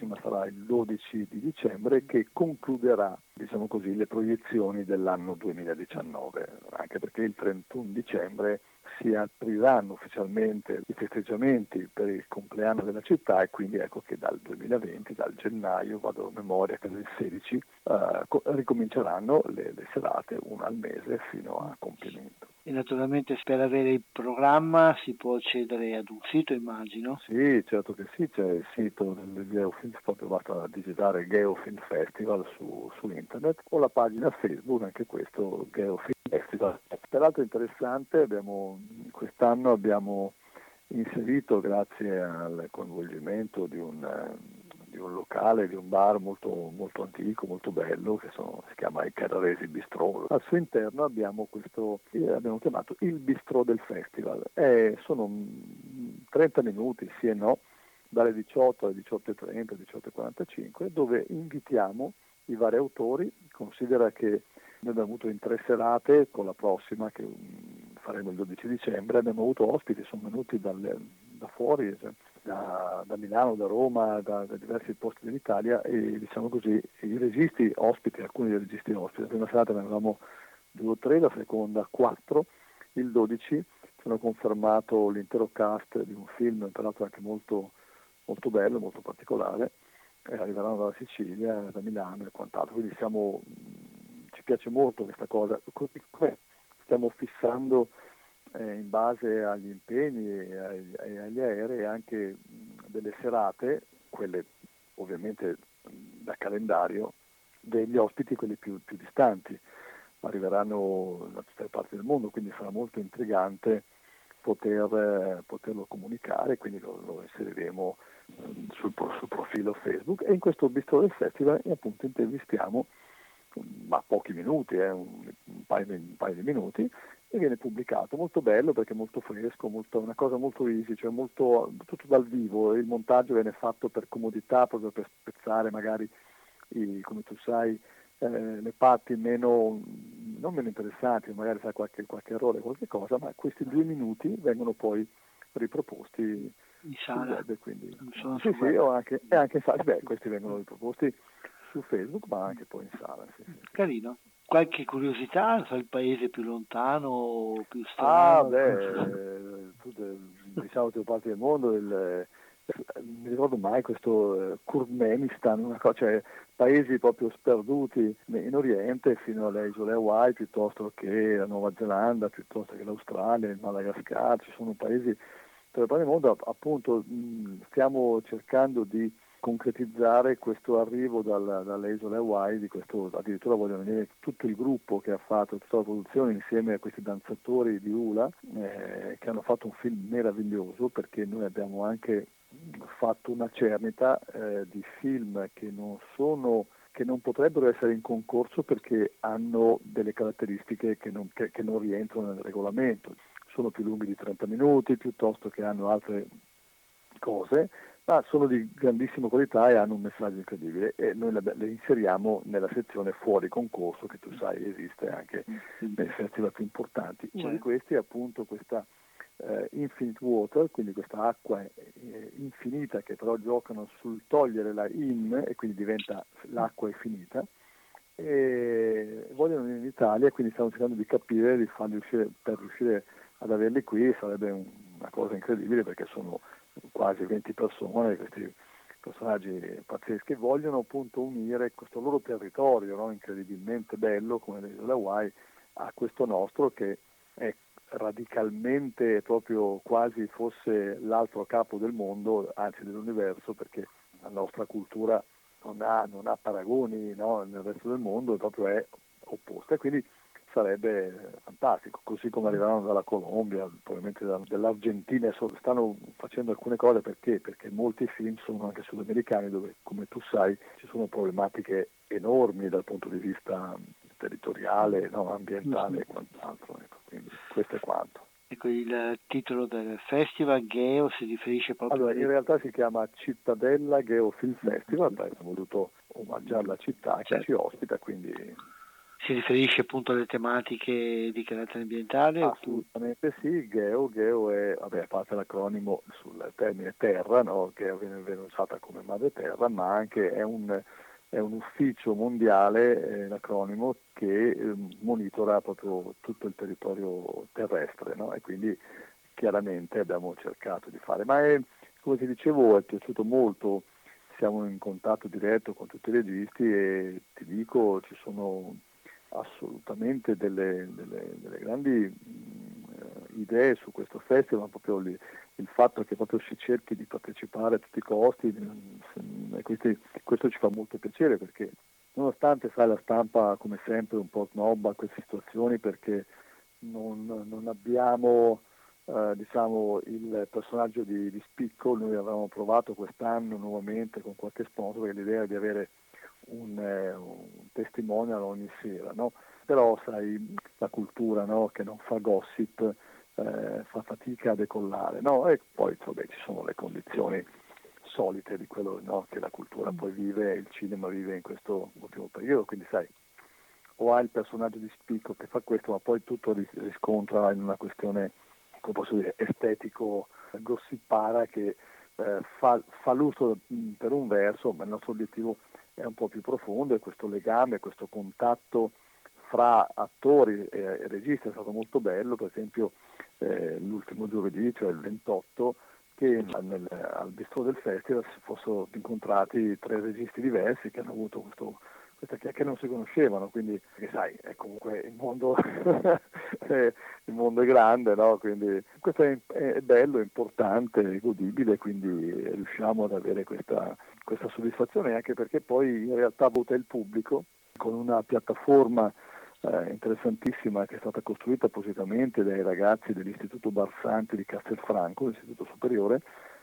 prossima sarà il 12 di dicembre che concluderà diciamo così, le proiezioni dell'anno 2019, anche perché il 31 dicembre si apriranno ufficialmente i festeggiamenti per il compleanno della città e quindi ecco che dal 2020, dal gennaio, vado a memoria che del 16, eh, ricominceranno le, le serate, una al mese fino a compimento. E naturalmente per avere il programma si può accedere ad un sito, immagino? Sì, certo che sì, c'è il sito del Geofilm, proprio basta digitare Geofilm Festival su, su internet o la pagina Facebook, anche questo Geofilm Festival. Peraltro interessante, abbiamo, quest'anno abbiamo inserito, grazie al coinvolgimento di un, di un locale, di un bar molto, molto antico, molto bello, che sono, si chiama il Carraresi Bistro. Al suo interno abbiamo questo, eh, abbiamo chiamato il Bistro del Festival. Eh, sono 30 minuti, sì e no, dalle 18 alle 18.30, 18.45, dove invitiamo i vari autori. Considera che noi abbiamo avuto in tre serate, con la prossima che faremo il 12 dicembre, abbiamo avuto ospiti, sono venuti dalle, da fuori, da, da, Milano, da Roma, da, da, diversi posti dell'Italia e diciamo così i registi ospiti, alcuni dei registi ospiti, la prima serata ne avevamo due o tre, la seconda quattro, il 12 ci hanno confermato l'intero cast di un film, peraltro anche molto, molto bello, molto particolare, eh, arriveranno dalla Sicilia, da Milano e quant'altro, quindi siamo, ci piace molto questa cosa, stiamo fissando eh, in base agli impegni e agli, agli aerei anche delle serate, quelle ovviamente da calendario, degli ospiti quelli più, più distanti. Arriveranno da tutte le parti del mondo, quindi sarà molto intrigante poter, poterlo comunicare, quindi lo, lo inseriremo eh, sul, sul, profilo Facebook e in questo bistro del festival appunto intervistiamo ma pochi minuti, eh, un, paio di, un, paio di, minuti, e viene pubblicato. Molto bello perché è molto fresco, molto, una cosa molto easy, cioè molto, tutto dal vivo. Il montaggio viene fatto per comodità, proprio per spezzare magari, i, come tu sai, eh, le parti meno, non meno interessanti, magari sai qualche, qualche errore, qualche cosa, ma questi due minuti vengono poi riproposti in sala. Web, quindi, sì, sì, o anche, e anche in sala. Beh, questi vengono riproposti su Facebook ma anche poi in sala. Sì, sì. Carino. Qualche curiosità sul paese più lontano, più strano? Ah, beh, tutte, diciamo tutte parti del mondo, il, mi ricordo mai questo eh, Kurmenistan, cosa, cioè paesi proprio sperduti in Oriente fino alle isole Hawaii piuttosto che la Nuova Zelanda, piuttosto che l'Australia, il Madagascar, ci sono paesi per il mondo appunto stiamo cercando di concretizzare questo arrivo dal, dalle isole Hawaii, di questo, addirittura vogliono venire tutto il gruppo che ha fatto tutta la produzione insieme a questi danzatori di Ula eh, che hanno fatto un film meraviglioso perché noi abbiamo anche fatto una cernita eh, di film che non sono che non potrebbero essere in concorso perché hanno delle caratteristiche che non, che, che non rientrano nel regolamento. Sono più lunghi di 30 minuti piuttosto che hanno altre cose ma sono di grandissima qualità e hanno un messaggio incredibile e noi le, inseriamo nella sezione fuori concorso che tu sai esiste anche nei festival più importanti. Uno di certo. questi è appunto questa eh, Infinite Water, quindi questa acqua eh, infinita che però giocano sul togliere la in e quindi diventa l'acqua infinita e vogliono venire in Italia quindi stiamo cercando di capire di farli uscire per riuscire ad averli qui sarebbe un, una cosa incredibile perché sono quasi 20 persone, questi personaggi pazzeschi, vogliono appunto unire questo loro territorio no? incredibilmente bello come le isole Hawaii a questo nostro che è radicalmente proprio quasi fosse l'altro capo del mondo, anzi dell'universo, perché la nostra cultura non ha, non ha paragoni no? nel resto del mondo, proprio è opposta. Quindi sarebbe fantastico, così come arriveranno dalla Colombia, probabilmente dall'Argentina, stanno facendo alcune cose perché? Perché molti film sono anche sudamericani dove, come tu sai, ci sono problematiche enormi dal punto di vista territoriale, no, ambientale e quant'altro. Ecco. Quindi questo è quanto. Ecco, il titolo del festival Geo si riferisce proprio allora, in realtà si chiama Cittadella Geo Film Festival, abbiamo voluto omaggiare la città che certo. ci ospita, quindi si riferisce appunto alle tematiche di carattere ambientale? Assolutamente sì, GEO, GEO è, vabbè, a parte l'acronimo sul termine terra, no? che viene, viene usata come madre terra, ma anche è un, è un ufficio mondiale, eh, l'acronimo, che eh, monitora proprio tutto il territorio terrestre no? e quindi chiaramente abbiamo cercato di fare. Ma è, come ti dicevo, è piaciuto molto, siamo in contatto diretto con tutti i registi e ti dico, ci sono assolutamente delle, delle, delle grandi mh, idee su questo festival, proprio lì, il fatto che proprio si cerchi di partecipare a tutti i costi, mh, questi, questo ci fa molto piacere perché nonostante sai, la stampa come sempre un po' snobba queste situazioni perché non, non abbiamo eh, diciamo, il personaggio di, di, Spicco, noi avevamo provato quest'anno nuovamente con qualche sponsor perché l'idea di avere un, eh, un testimonial ogni sera, no? però sai la cultura no? che non fa gossip eh, fa fatica a decollare no? e poi vabbè, ci sono le condizioni solite di quello no? che la cultura poi vive il cinema vive in questo ultimo periodo, quindi sai o hai il personaggio di spicco che fa questo ma poi tutto riscontra in una questione come posso dire, estetico gossipara che eh, fa, fa l'uso per un verso, ma il nostro obiettivo è un po' più profondo e questo legame, questo contatto fra attori e, registi è stato molto bello, per esempio eh, l'ultimo giovedì, cioè il 28, che nel, al bistro del festival si fossero incontrati tre registi diversi che hanno avuto questo questa chiacchiera non si conoscevano, quindi sai, è comunque il mondo, il mondo è grande, no? quindi questo è, è, bello, è importante, è godibile, quindi riusciamo ad avere questa, questa soddisfazione anche perché poi in realtà vota il pubblico con una piattaforma eh, interessantissima che è stata costruita appositamente dai ragazzi dell'Istituto Barsanti di Castelfranco, l'Istituto Superiore,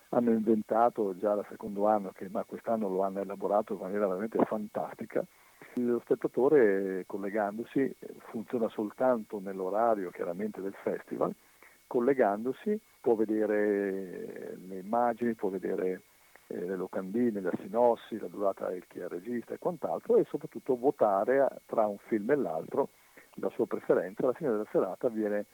hanno inventato già dal secondo anno, che, ma quest'anno lo hanno elaborato in maniera veramente fantastica, lo spettatore collegandosi funziona soltanto nell'orario chiaramente del festival, collegandosi può vedere le immagini, può vedere eh, le locandine, la sinossi, la durata del chi è regista e quant'altro e soprattutto votare tra un film e l'altro la sua preferenza. Alla fine della serata viene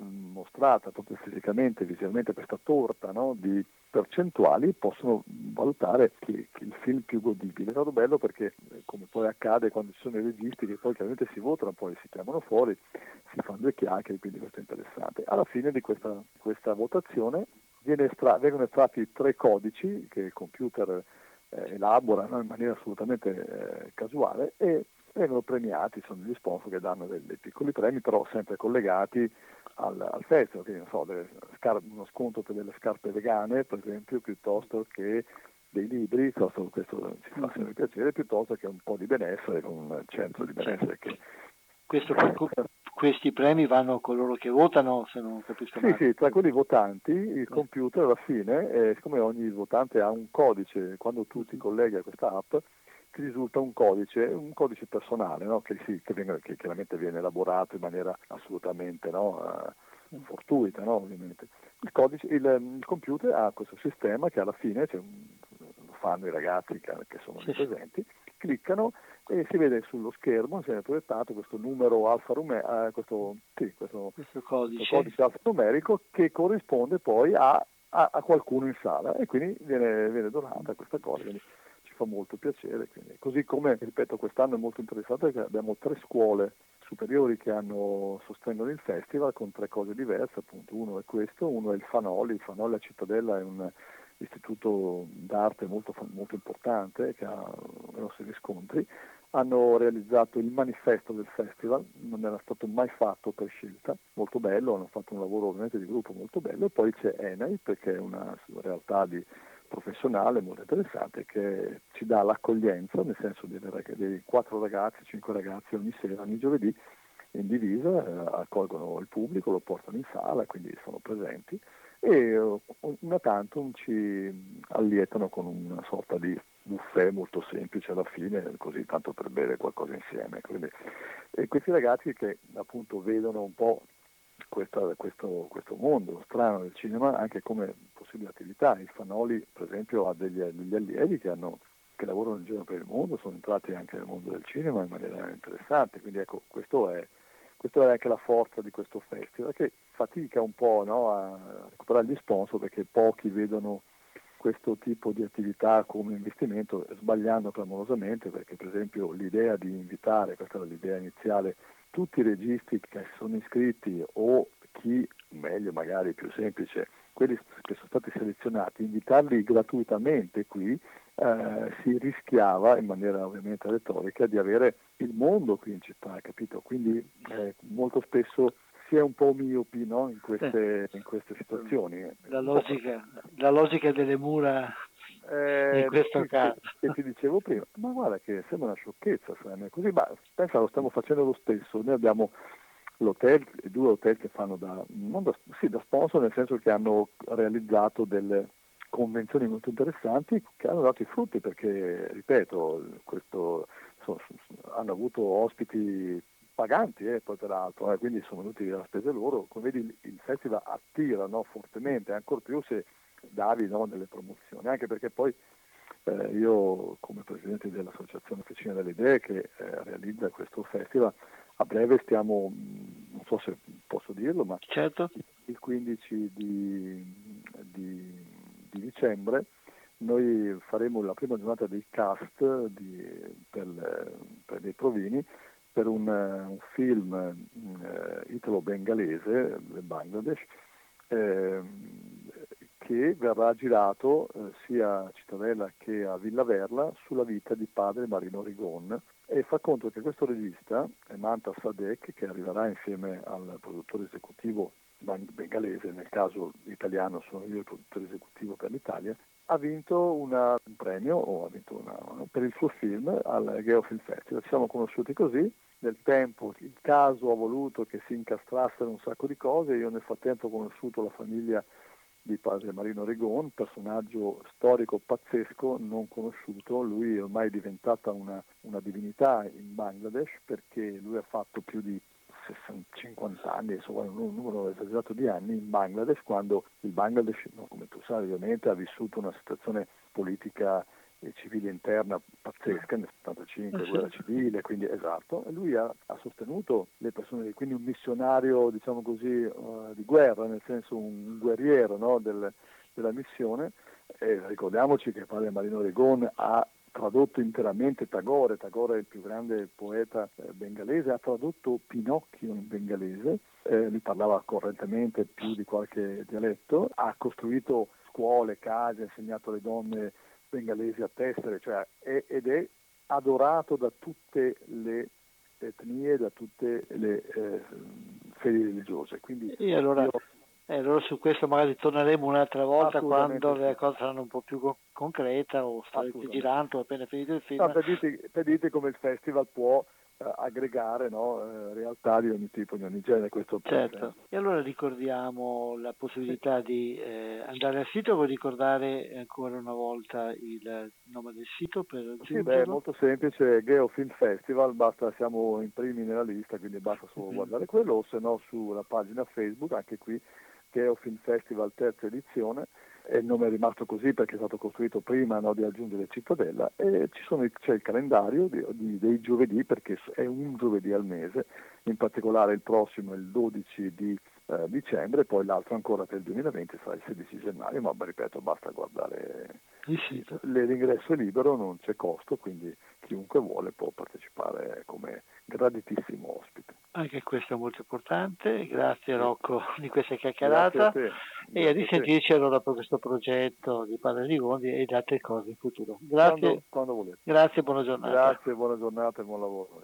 mostrata proprio fisicamente, visualmente questa torta no, di percentuali possono valutare che, che il film più godibile. È stato bello perché, eh, come poi accade quando ci sono i registi che poi chiaramente si votano, poi si chiamano fuori, si fanno due chiacchiere, quindi questo è interessante. Alla fine di questa, questa votazione estra- vengono estratti tre codici che il computer eh, elabora no, in maniera assolutamente eh, casuale e vengono premiati, sono gli sponsor che danno dei, dei piccoli premi, però sempre collegati al, al festival, quindi so, scar- uno sconto per delle scarpe vegane, per esempio, piuttosto che dei libri, questo, questo ci fa sempre piacere, piuttosto che un po' di benessere con un centro di benessere che... Questo, questi premi vanno a coloro che votano, se non capisco male. Sì, sì, tra quelli votanti il computer alla fine, eh, siccome ogni votante ha un codice, quando tu ti colleghi a questa app, ti risulta un codice, un codice personale no? che, sì, che, viene, che, chiaramente viene elaborato in maniera assolutamente no? uh, fortuita, no? ovviamente. Il, codice, il, il, computer ha questo sistema che alla fine, cioè, lo fanno i ragazzi che, che sono lì presenti, cliccano e si vede sullo schermo, si è proiettato questo numero alfanumerico, uh, questo, sì, questo, questo, codice. questo codice alfanumerico che corrisponde poi a, a, a, qualcuno in sala e quindi viene, viene donata questa cosa. Quindi, fa molto piacere. Quindi. Così come, ripeto, quest'anno è molto interessante perché abbiamo tre scuole superiori che hanno, sostengono il festival con tre cose diverse, appunto uno è questo, uno è il Fanoli, il Fanoli a Cittadella è un istituto d'arte molto, molto importante che ha grossi riscontri, hanno realizzato il manifesto del festival, non era stato mai fatto per scelta, molto bello, hanno fatto un lavoro ovviamente di gruppo molto bello, e poi c'è Enei perché è una realtà di professionale molto interessante che ci dà l'accoglienza, nel senso di dei quattro ragazzi, cinque ragazzi ogni sera, ogni giovedì in divisa, eh, accolgono il pubblico, lo portano in sala, quindi sono presenti e uh, una tantum ci allietano con una sorta di buffet molto semplice alla fine, così tanto per bere qualcosa insieme. Quindi, questi ragazzi che appunto vedono un po' questa, questo, questo, mondo strano del cinema anche come possibile attività. Il Fanoli, per esempio, ha degli, degli allievi che, hanno, che, lavorano in giro per il mondo, sono entrati anche nel mondo del cinema in maniera interessante. Quindi ecco, questo è, questa è anche la forza di questo festival, che fatica un po' no, a recuperare gli sponsor perché pochi vedono questo tipo di attività come investimento, sbagliando clamorosamente, perché per esempio l'idea di invitare, questa era l'idea iniziale, tutti i registi che sono iscritti o chi, meglio magari più semplice, quelli che sono stati selezionati, invitarli gratuitamente qui, eh, si rischiava in maniera ovviamente retorica di avere il mondo qui in città, capito? Quindi eh, molto spesso si è un po' miopi no? in, queste, in, queste, situazioni. La logica, la logica delle mura eh, in questo caso. Che ti dicevo prima, ma guarda che sembra una sciocchezza, così, ma pensa lo stiamo facendo lo stesso, noi abbiamo l'hotel, i due hotel che fanno da, da, sì, da sponsor, nel senso che hanno realizzato delle convenzioni molto interessanti che hanno dato i frutti perché, ripeto, questo, so, hanno avuto ospiti paganti eh, poi peraltro, eh, quindi sono venuti a spese loro, come vedi il festival attira no, fortemente, ancora più se davi no, delle promozioni, anche perché poi eh, io come presidente dell'associazione Officina delle Idee che eh, realizza questo festival, a breve stiamo, non so se posso dirlo, ma certo. il 15 di, di, di, dicembre noi faremo la prima giornata dei cast di, per, per dei provini per un, un film eh, italo-bengalese del Bangladesh eh, che verrà girato eh, sia a Cittadella che a Villa Verla sulla vita di padre Marino Rigon e fa conto che questo regista, Manta Sadek, che arriverà insieme al produttore esecutivo bengalese, nel caso italiano sono io il produttore esecutivo per l'Italia, ha vinto una, un premio vinto una, per il suo film al Geo Film Festival. Ci siamo conosciuti così, nel tempo il caso ha voluto che si incastrassero un sacco di cose, io nel frattempo ho conosciuto la famiglia di padre Marino Regon, personaggio storico pazzesco, non conosciuto, lui è ormai diventata una, una divinità in Bangladesh perché lui ha fatto più di 50 anni, insomma un numero esagerato di anni in Bangladesh, quando il Bangladesh, come tu sai ovviamente, ha vissuto una situazione politica civile interna pazzesca nel 75, eh guerra civile, quindi esatto, e lui ha, ha, sostenuto le persone, quindi un missionario diciamo così uh, di guerra, nel senso un guerriero no, del, della missione, e ricordiamoci che padre Marino Regon ha tradotto interamente Tagore, Tagore è il più grande poeta eh, bengalese, ha tradotto Pinocchio in bengalese, eh, lui parlava correntemente più di qualche dialetto, ha costruito scuole, case, ha insegnato alle donne bengalesi a tessere, cioè è, ed è adorato da tutte le etnie, da tutte le eh, fedi religiose. Quindi e allora, io... eh, allora, su questo magari torneremo un'altra volta quando le cose saranno un po' più co- concrete o starete girando appena finito il film. No, per, dirti, per dirti come il festival può aggregare no, eh, realtà di ogni tipo, di ogni genere. Questo certo. E allora ricordiamo la possibilità di eh, andare al sito, vuoi ricordare ancora una volta il nome del sito per Sì, beh, è molto semplice, Geo Film Festival, basta, siamo in primi nella lista, quindi basta solo mm-hmm. guardare quello, o se no sulla pagina Facebook, anche qui Geo Film Festival terza edizione il nome è rimasto così perché è stato costruito prima no, di aggiungere Cittadella. E sono, c'è il calendario di, di, dei giovedì perché è un giovedì al mese, in particolare il prossimo il 12 di eh, dicembre, poi l'altro ancora per il 2020 sarà il 16 gennaio, ma ripeto basta guardare il sito. L'ingresso è libero, non c'è costo, quindi chiunque vuole può partecipare come graditissimo ospite. Anche questo è molto importante, grazie Rocco di questa chiacchierata e a risentirci allora per questo progetto di Padre di Gondi e di altre cose in futuro. Grazie, quando, quando volete. Grazie, buona giornata. Grazie, buona giornata e buon lavoro.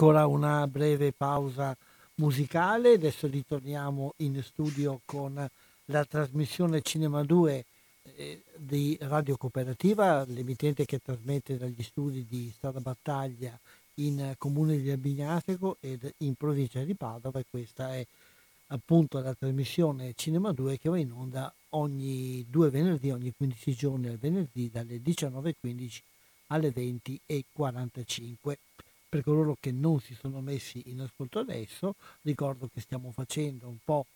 Ancora una breve pausa musicale, adesso ritorniamo in studio con la trasmissione Cinema 2 eh, di Radio Cooperativa, l'emittente che trasmette dagli studi di Strada Battaglia in comune di Albignasego ed in provincia di Padova. E questa è appunto la trasmissione Cinema 2 che va in onda ogni due venerdì, ogni 15 giorni al venerdì dalle 19.15 alle 20.45 per coloro che non si sono messi in ascolto adesso, ricordo che stiamo facendo un po'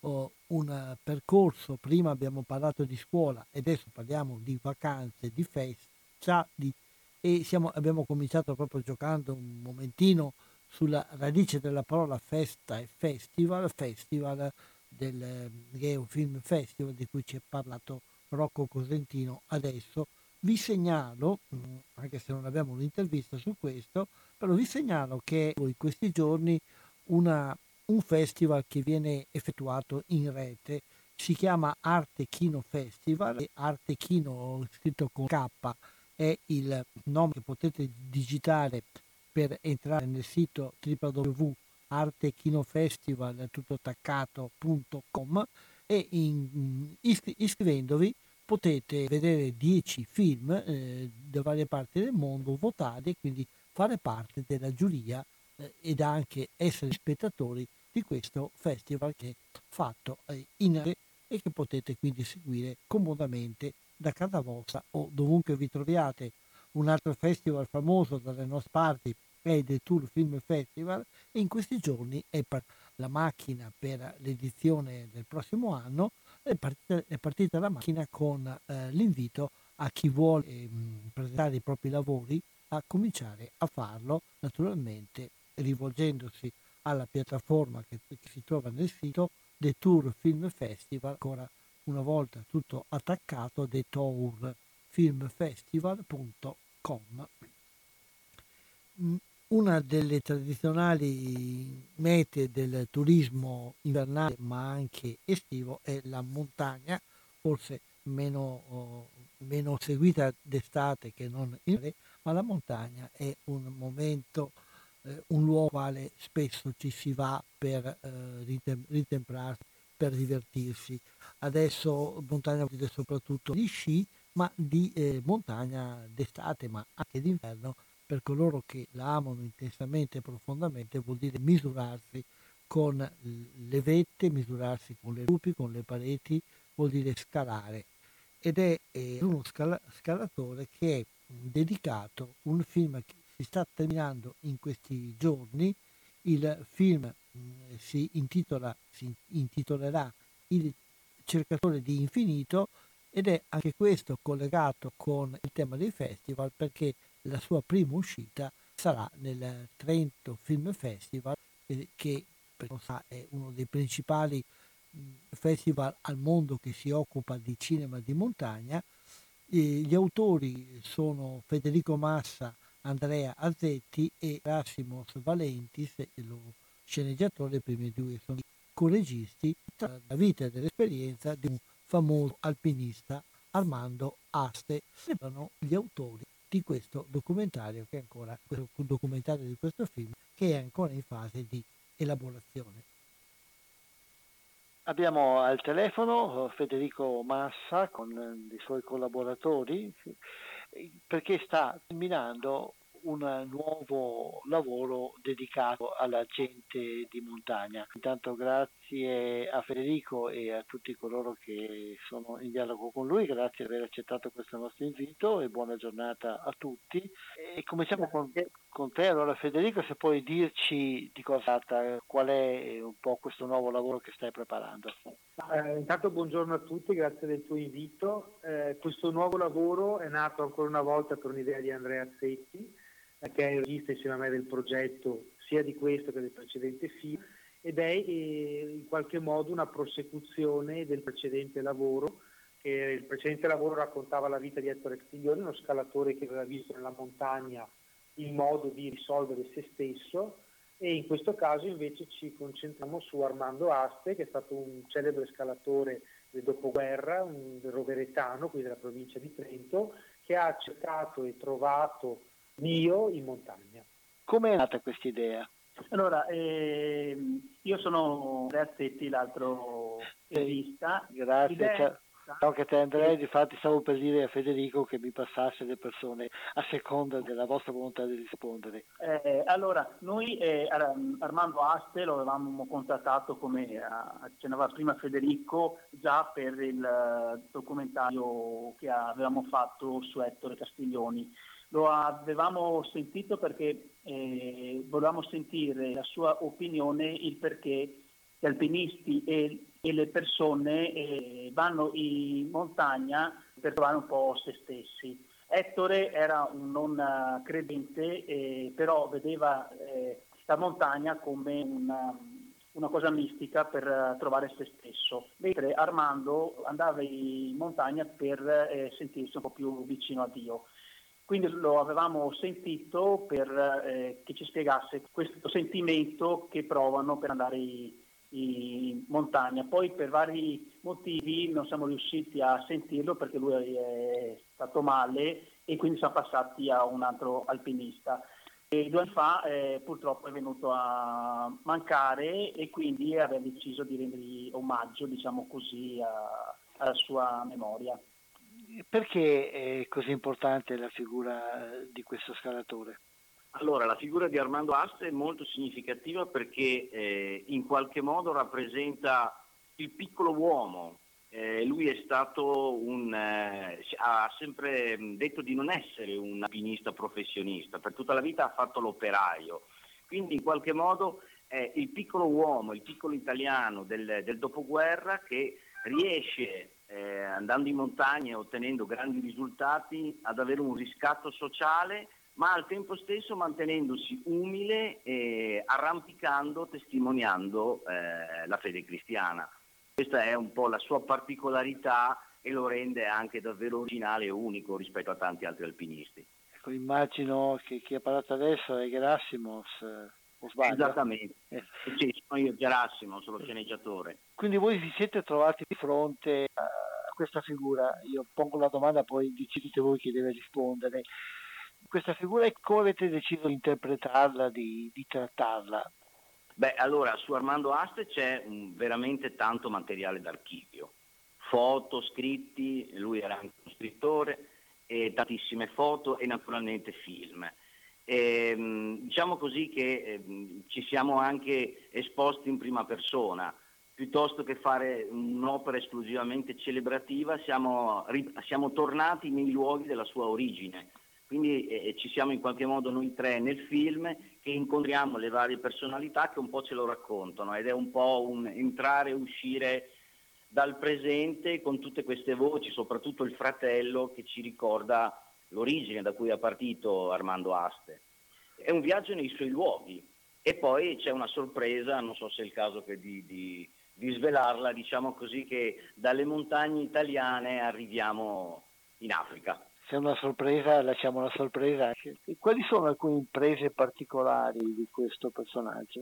uh, un percorso, prima abbiamo parlato di scuola e adesso parliamo di vacanze, di festa di, e siamo, abbiamo cominciato proprio giocando un momentino sulla radice della parola festa e festival, festival del Geo Film Festival di cui ci ha parlato Rocco Cosentino adesso. Vi segnalo, mm, anche se non abbiamo un'intervista su questo, Però vi segnalo che in questi giorni una, un festival che viene effettuato in rete si chiama Arte Kino Festival. E Arte Kino scritto con K è il nome che potete digitare per entrare nel sito www.artekinofestival.com e in, iscrivendovi potete vedere 10 film eh, da varie parti del mondo votati e quindi fare parte della giuria eh, ed anche essere spettatori di questo festival che è fatto eh, in rete e che potete quindi seguire comodamente da casa vostra o dovunque vi troviate. Un altro festival famoso dalle nostre parti è il The Tour Film Festival e in questi giorni è per la macchina per l'edizione del prossimo anno è partita, è partita la macchina con eh, l'invito a chi vuole eh, presentare i propri lavori a cominciare a farlo naturalmente rivolgendosi alla piattaforma che, che si trova nel sito The Tour Film Festival ancora una volta tutto attaccato The Tour filmfestival.com mm, una delle tradizionali mete del turismo invernale ma anche estivo è la montagna, forse meno, meno seguita d'estate che non in ma la montagna è un momento, eh, un luogo quale spesso ci si va per eh, ritem- ritemprarsi, per divertirsi. Adesso montagna vuol dire soprattutto di sci, ma di eh, montagna d'estate, ma anche d'inverno per coloro che la amano intensamente e profondamente vuol dire misurarsi con le vette, misurarsi con le rupi, con le pareti, vuol dire scalare. Ed è eh, uno scala- scalatore che è dedicato, un film che si sta terminando in questi giorni, il film mh, si, intitola, si intitolerà Il cercatore di infinito ed è anche questo collegato con il tema dei festival perché la sua prima uscita sarà nel Trento Film Festival, eh, che per non sa è uno dei principali festival al mondo che si occupa di cinema di montagna. Gli autori sono Federico Massa, Andrea Azzetti e Rassimos Valentis, lo sceneggiatore, i primi due sono coregisti, tra la vita e dell'esperienza di un famoso alpinista Armando Aste. Sembrano gli autori di questo documentario che è ancora questo documentario di questo film che è ancora in fase di elaborazione. Abbiamo al telefono Federico Massa con i suoi collaboratori perché sta terminando un nuovo lavoro dedicato alla gente di montagna. Intanto grazie a Federico e a tutti coloro che sono in dialogo con lui, grazie per aver accettato questo nostro invito e buona giornata a tutti. E cominciamo con, con te, allora Federico, se puoi dirci di cosa tratta, qual è un po' questo nuovo lavoro che stai preparando. Eh, intanto buongiorno a tutti, grazie del tuo invito. Eh, questo nuovo lavoro è nato ancora una volta per un'idea di Andrea Zetti, che è il regista insieme a me del progetto sia di questo che del precedente film ed è eh, in qualche modo una prosecuzione del precedente lavoro il precedente lavoro raccontava la vita di Ettore Castiglione, uno scalatore che aveva visto nella montagna il modo di risolvere se stesso e in questo caso invece ci concentriamo su Armando Aste che è stato un celebre scalatore del dopoguerra, un roveretano, qui della provincia di Trento, che ha cercato e trovato Dio in montagna. Come è nata questa idea? Allora, eh, io sono Andrea Zetti, l'altro regista. Grazie. Idea... Ciao che te Andrea, infatti stavo per dire a Federico che mi passasse le persone a seconda della vostra volontà di rispondere. Eh, allora, noi eh, Armando Aste lo avevamo contattato come accennava prima Federico già per il eh, documentario che avevamo fatto su Ettore Castiglioni lo avevamo sentito perché eh, volevamo sentire la sua opinione, il perché gli alpinisti e, e le persone eh, vanno in montagna per trovare un po' se stessi. Ettore era un non credente, eh, però vedeva eh, la montagna come una, una cosa mistica per trovare se stesso, mentre Armando andava in montagna per eh, sentirsi un po' più vicino a Dio. Quindi lo avevamo sentito per eh, che ci spiegasse questo sentimento che provano per andare in montagna. Poi per vari motivi non siamo riusciti a sentirlo perché lui è stato male e quindi siamo passati a un altro alpinista. E due anni fa eh, purtroppo è venuto a mancare e quindi abbiamo deciso di rendergli omaggio, diciamo così, a, alla sua memoria. Perché è così importante la figura di questo scalatore? Allora, la figura di Armando Aste è molto significativa perché eh, in qualche modo rappresenta il piccolo uomo. Eh, lui è stato un, eh, ha sempre detto di non essere un alpinista professionista, per tutta la vita ha fatto l'operaio, quindi in qualche modo è il piccolo uomo, il piccolo italiano del, del dopoguerra che riesce eh, andando in montagna e ottenendo grandi risultati ad avere un riscatto sociale, ma al tempo stesso mantenendosi umile e arrampicando, testimoniando eh, la fede cristiana. Questa è un po' la sua particolarità e lo rende anche davvero originale e unico rispetto a tanti altri alpinisti. Ecco, immagino che chi ha parlato adesso è Gerasimos. Eh Esattamente, eh. sì, sono io Gerassimo, sono sceneggiatore. Quindi voi vi siete trovati di fronte a questa figura, io pongo la domanda poi decidete voi chi deve rispondere. Questa figura come avete deciso di interpretarla, di, di trattarla? Beh, allora su Armando Aste c'è un, veramente tanto materiale d'archivio, foto, scritti, lui era anche uno scrittore, e tantissime foto e naturalmente film. E, ehm, diciamo così che eh, ci siamo anche esposti in prima persona, piuttosto che fare un'opera esclusivamente celebrativa, siamo, siamo tornati nei luoghi della sua origine. Quindi eh, ci siamo in qualche modo noi tre nel film che incontriamo le varie personalità che un po' ce lo raccontano ed è un po' un entrare e uscire dal presente con tutte queste voci, soprattutto il fratello che ci ricorda l'origine da cui è partito Armando Aste. È un viaggio nei suoi luoghi e poi c'è una sorpresa, non so se è il caso di, di, di svelarla, diciamo così che dalle montagne italiane arriviamo in Africa. Se è una sorpresa, lasciamo la sorpresa. E quali sono alcune imprese particolari di questo personaggio?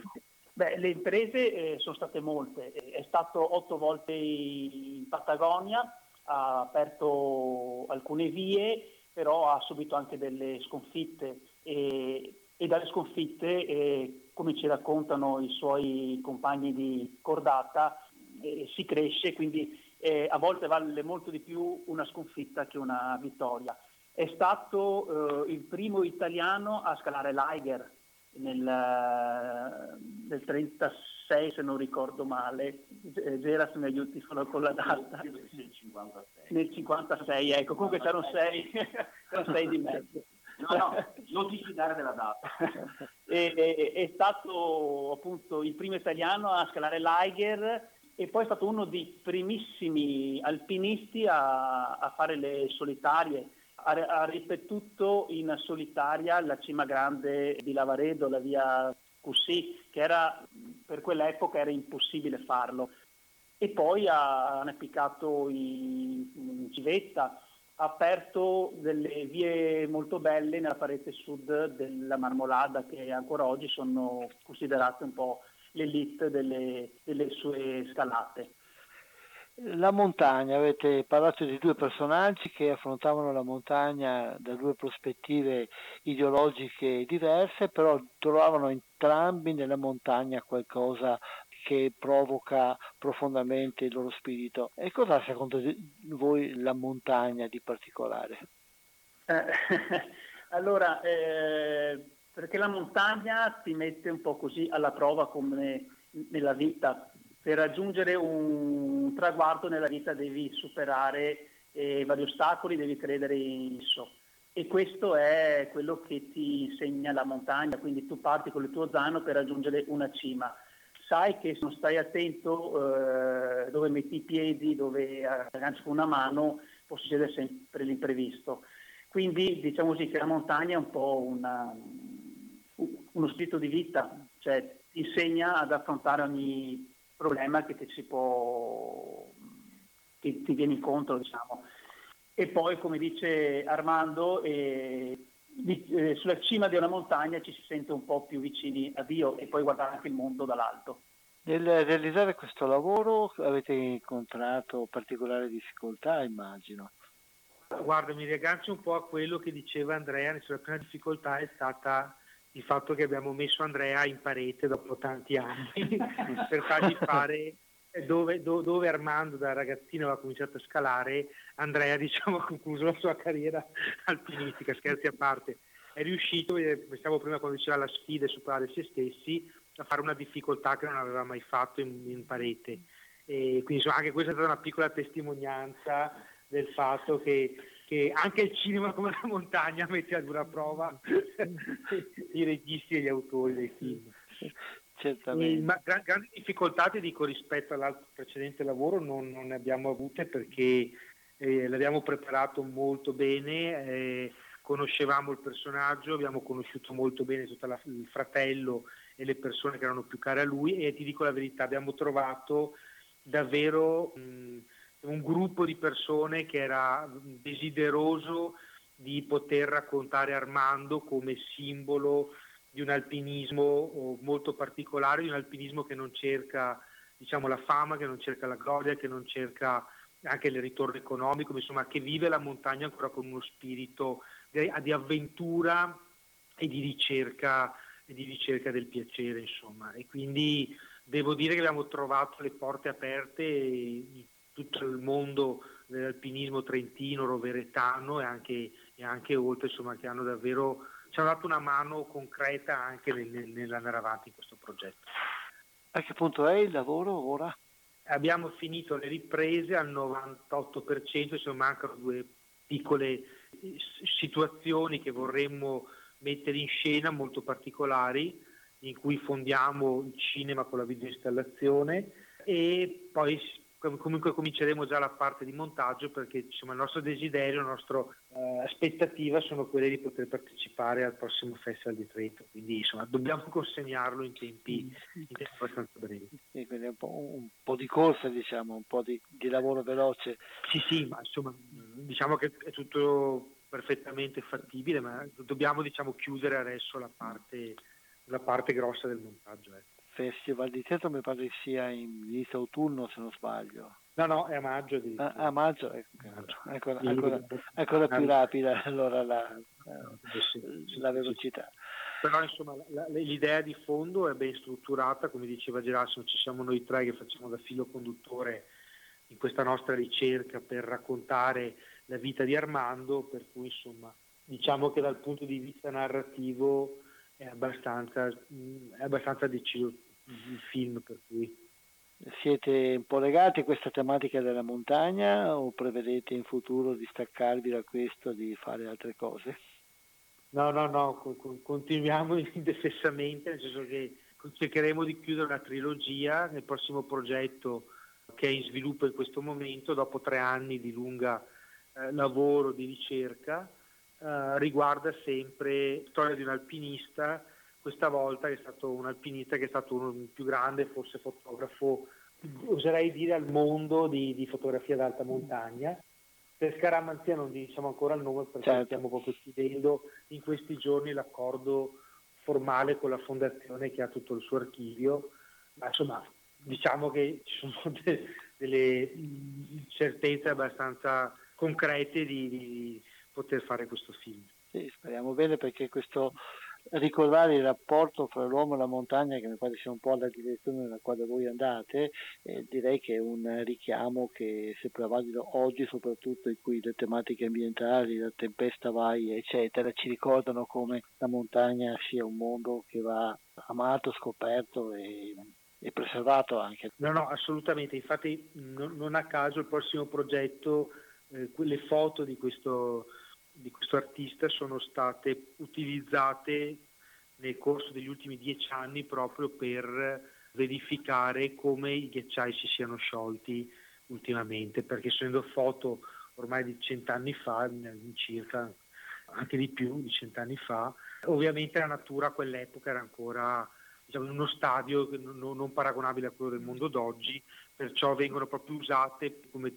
Beh, le imprese eh, sono state molte. È stato otto volte in Patagonia, ha aperto alcune vie però ha subito anche delle sconfitte e, e dalle sconfitte, eh, come ci raccontano i suoi compagni di cordata, eh, si cresce, quindi eh, a volte vale molto di più una sconfitta che una vittoria. È stato eh, il primo italiano a scalare l'Aiger nel, nel 36 se non ricordo male, Geras mi aiuti solo con la data. Nel 56. Nel 56, ecco, comunque c'erano 6, c'erano 6 di mezzo. No, no, non ti fidare della data. è, è, è, stato appunto il primo italiano a scalare l'Aiger e poi è stato uno dei primissimi alpinisti a, a fare le solitarie ha, ripetuto in solitaria la cima grande di Lavaredo, la via Cussì, che era, per quell'epoca era impossibile farlo. E poi ha appiccato in, in civetta, ha aperto delle vie molto belle nella parete sud della Marmolada, che ancora oggi sono considerate un po' l'elite delle, delle sue scalate. La montagna, avete parlato di due personaggi che affrontavano la montagna da due prospettive ideologiche diverse, però trovavano entrambi nella montagna qualcosa che provoca profondamente il loro spirito. E cosa secondo voi la montagna di particolare? Eh, allora, eh, perché la montagna ti mette un po' così alla prova come nella vita, per raggiungere un traguardo nella vita devi superare eh, vari ostacoli, devi credere in esso. E questo è quello che ti insegna la montagna, quindi tu parti con il tuo zaino per raggiungere una cima. Sai che se non stai attento eh, dove metti i piedi, dove agganci con una mano, può succedere sempre l'imprevisto. Quindi diciamo così che la montagna è un po' una, uno spirito di vita, cioè ti insegna ad affrontare ogni problema che ti, può, che ti viene incontro. Diciamo. E poi come dice Armando eh, di, eh, sulla cima di una montagna ci si sente un po' più vicini a Dio e poi guardare anche il mondo dall'alto. Nel realizzare questo lavoro avete incontrato particolari difficoltà, immagino. Guarda, mi riaggancio un po' a quello che diceva Andrea, la prima difficoltà è stata il fatto che abbiamo messo Andrea in parete dopo tanti anni per fargli fare dove, dove, dove, Armando da ragazzino aveva cominciato a scalare, Andrea diciamo, ha concluso la sua carriera alpinistica, scherzi a parte. È riuscito, pensavo prima quando diceva la sfida e superare se stessi, a fare una difficoltà che non aveva mai fatto in, in parete. E quindi insomma, anche questa è stata una piccola testimonianza del fatto che, che anche il cinema come la montagna mette a dura prova i registi e gli autori dei film. Certamente. Ma grandi difficoltà, ti dico, rispetto all'altro precedente lavoro non, non ne abbiamo avute perché eh, l'abbiamo preparato molto bene, eh, conoscevamo il personaggio, abbiamo conosciuto molto bene tutto la, il fratello e le persone che erano più care a lui e ti dico la verità, abbiamo trovato davvero mh, un gruppo di persone che era desideroso di poter raccontare Armando come simbolo di un alpinismo molto particolare, di un alpinismo che non cerca diciamo, la fama, che non cerca la gloria, che non cerca anche il ritorno economico, insomma che vive la montagna ancora con uno spirito di, di avventura e di ricerca, e di ricerca del piacere, insomma. E quindi devo dire che abbiamo trovato le porte aperte in tutto il mondo dell'alpinismo trentino, roveretano e anche, e anche oltre, insomma, che hanno davvero ci hanno dato una mano concreta anche nel, nell'andare avanti in questo progetto. A che punto è il lavoro ora? Abbiamo finito le riprese al 98%, ci mancano due piccole situazioni che vorremmo mettere in scena molto particolari in cui fondiamo il cinema con la videoinstallazione e poi comunque cominceremo già la parte di montaggio perché insomma, il nostro desiderio, la nostra uh, aspettativa sono quelle di poter partecipare al prossimo Festival di Trento, quindi insomma, dobbiamo consegnarlo in tempi, in tempi abbastanza brevi. Sì, quindi un po', un po', di corsa, diciamo, un po' di, di, lavoro veloce. Sì, sì, ma insomma diciamo che è tutto perfettamente fattibile, ma dobbiamo diciamo, chiudere adesso la parte, la parte grossa del montaggio. Ecco. Festival di Teatro mi pare sia in inizio autunno se non sbaglio. No, no, è a maggio. Di... A, a maggio, ecco, ancora, ancora, ancora, più rapida allora la, la velocità. Però insomma la, l'idea di fondo è ben strutturata, come diceva Gerassimo, ci siamo noi tre che facciamo da filo conduttore in questa nostra ricerca per raccontare la vita di Armando, per cui insomma diciamo che dal punto di vista narrativo è abbastanza, è abbastanza deciso il film per cui. Siete un po' legati a questa tematica della montagna o prevedete in futuro di staccarvi da questo, di fare altre cose? No, no, no, continuiamo indefessamente, nel senso che cercheremo di chiudere una trilogia nel prossimo progetto che è in sviluppo in questo momento, dopo tre anni di lunga eh, lavoro, di ricerca eh, riguarda sempre la storia di un alpinista, questa volta che è stato un alpinista che è stato uno più grande, forse fotografo, oserei dire al mondo di, di fotografia d'alta montagna. Per Scaramanzia non diciamo ancora il nome perché certo. stiamo proprio chiudendo in questi giorni l'accordo formale con la fondazione che ha tutto il suo archivio, ma insomma diciamo che ci sono de- delle certezze abbastanza concrete di, di, poter fare questo film. Sì, speriamo bene perché questo ricordare il rapporto fra l'uomo e la montagna, che mi pare sia un po' la direzione nella quale voi andate, eh, direi che è un richiamo che è sempre valido oggi, soprattutto in cui le tematiche ambientali, la tempesta vai, eccetera, ci ricordano come la montagna sia un mondo che va amato, scoperto e, e preservato anche. No, no, assolutamente. Infatti, non, non a caso il prossimo progetto, eh, le foto di questo di questo artista sono state utilizzate nel corso degli ultimi dieci anni proprio per verificare come i ghiacciai si siano sciolti ultimamente, perché essendo foto ormai di cent'anni fa, circa anche di più di cent'anni fa, ovviamente la natura a quell'epoca era ancora diciamo, in uno stadio non, non, paragonabile a quello del mondo d'oggi, perciò vengono proprio usate come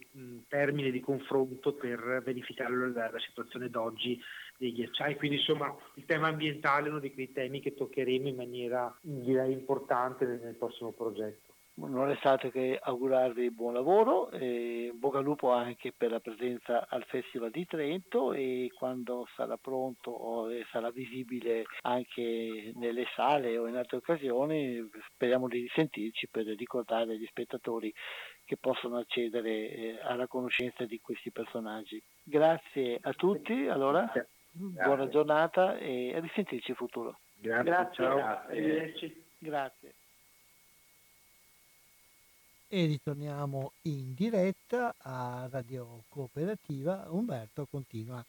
termine di confronto per verificare la, situazione d'oggi dei ghiacciai. Quindi insomma il tema ambientale è uno di quei temi che toccheremo in maniera direi importante nel prossimo progetto non restate che augurarvi buon lavoro e bocca al lupo anche per la presenza al Festival di Trento e quando sarà pronto e sarà visibile anche nelle sale o in altre occasioni speriamo di risentirci per ricordare agli spettatori che possono accedere eh, alla conoscenza di questi personaggi. Grazie a tutti, allora buona giornata e a risentirci in futuro. Grazie, Grazie. ciao. Grazie. E ritorniamo in diretta a Radio Cooperativa. Umberto continua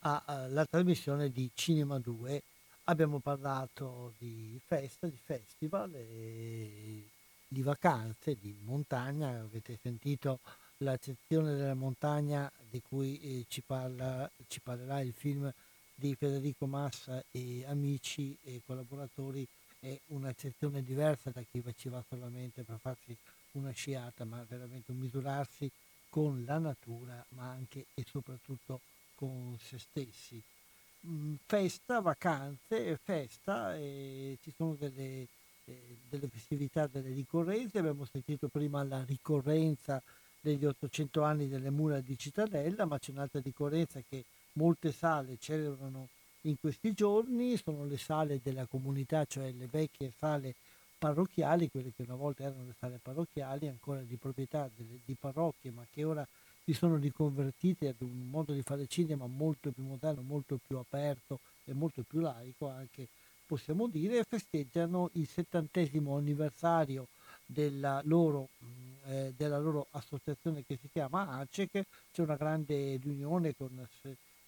a, a, la trasmissione di Cinema 2. Abbiamo parlato di festa, di festival, di vacanze, di montagna. Avete sentito la sezione della montagna di cui eh, ci, parla, ci parlerà il film di Federico Massa e amici e collaboratori. È una sezione diversa da chi ci va solamente per farsi una sciata, ma veramente un misurarsi con la natura, ma anche e soprattutto con se stessi. Mm, festa, vacanze, festa, e ci sono delle, eh, delle festività, delle ricorrenze, abbiamo sentito prima la ricorrenza degli 800 anni delle mura di Cittadella, ma c'è un'altra ricorrenza che molte sale celebrano in questi giorni, sono le sale della comunità, cioè le vecchie sale parrocchiali, quelle che una volta erano le sale parrocchiali, ancora di proprietà delle, di parrocchie, ma che ora si sono riconvertite ad un modo di fare cinema molto più moderno, molto più aperto e molto più laico anche, possiamo dire, e festeggiano il settantesimo anniversario della loro, eh, della loro associazione che si chiama ACEC, c'è una grande riunione con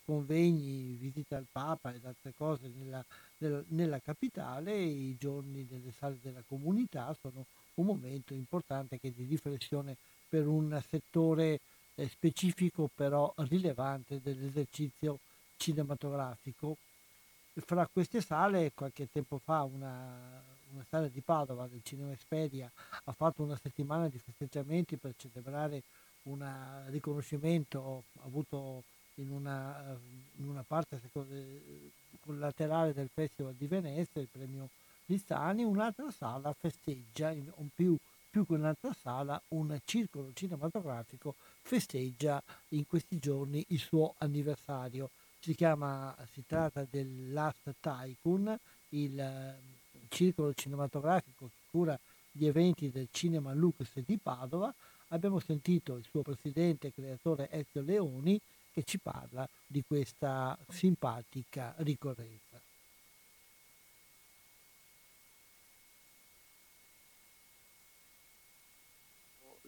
convegni, visite al Papa ed altre cose nella, nella, capitale, i giorni delle sale della comunità sono un momento importante anche di riflessione per un settore eh, specifico però rilevante dell'esercizio cinematografico. Fra queste sale, qualche tempo fa, una, una sala di Padova del Cinema Esperia ha fatto una settimana di festeggiamenti per celebrare un riconoscimento avuto in una, in una parte eh, collaterale del Festival di Venezia, il premio Listani, un'altra sala festeggia, un più, più che un'altra sala, un circolo cinematografico festeggia in questi giorni il suo anniversario. Si chiama, si tratta del Last Tycoon, il eh, circolo cinematografico che cura gli eventi del Cinema Lux di Padova. Abbiamo sentito il suo presidente e creatore Ezio Leoni che ci parla di questa simpatica ricorrenza.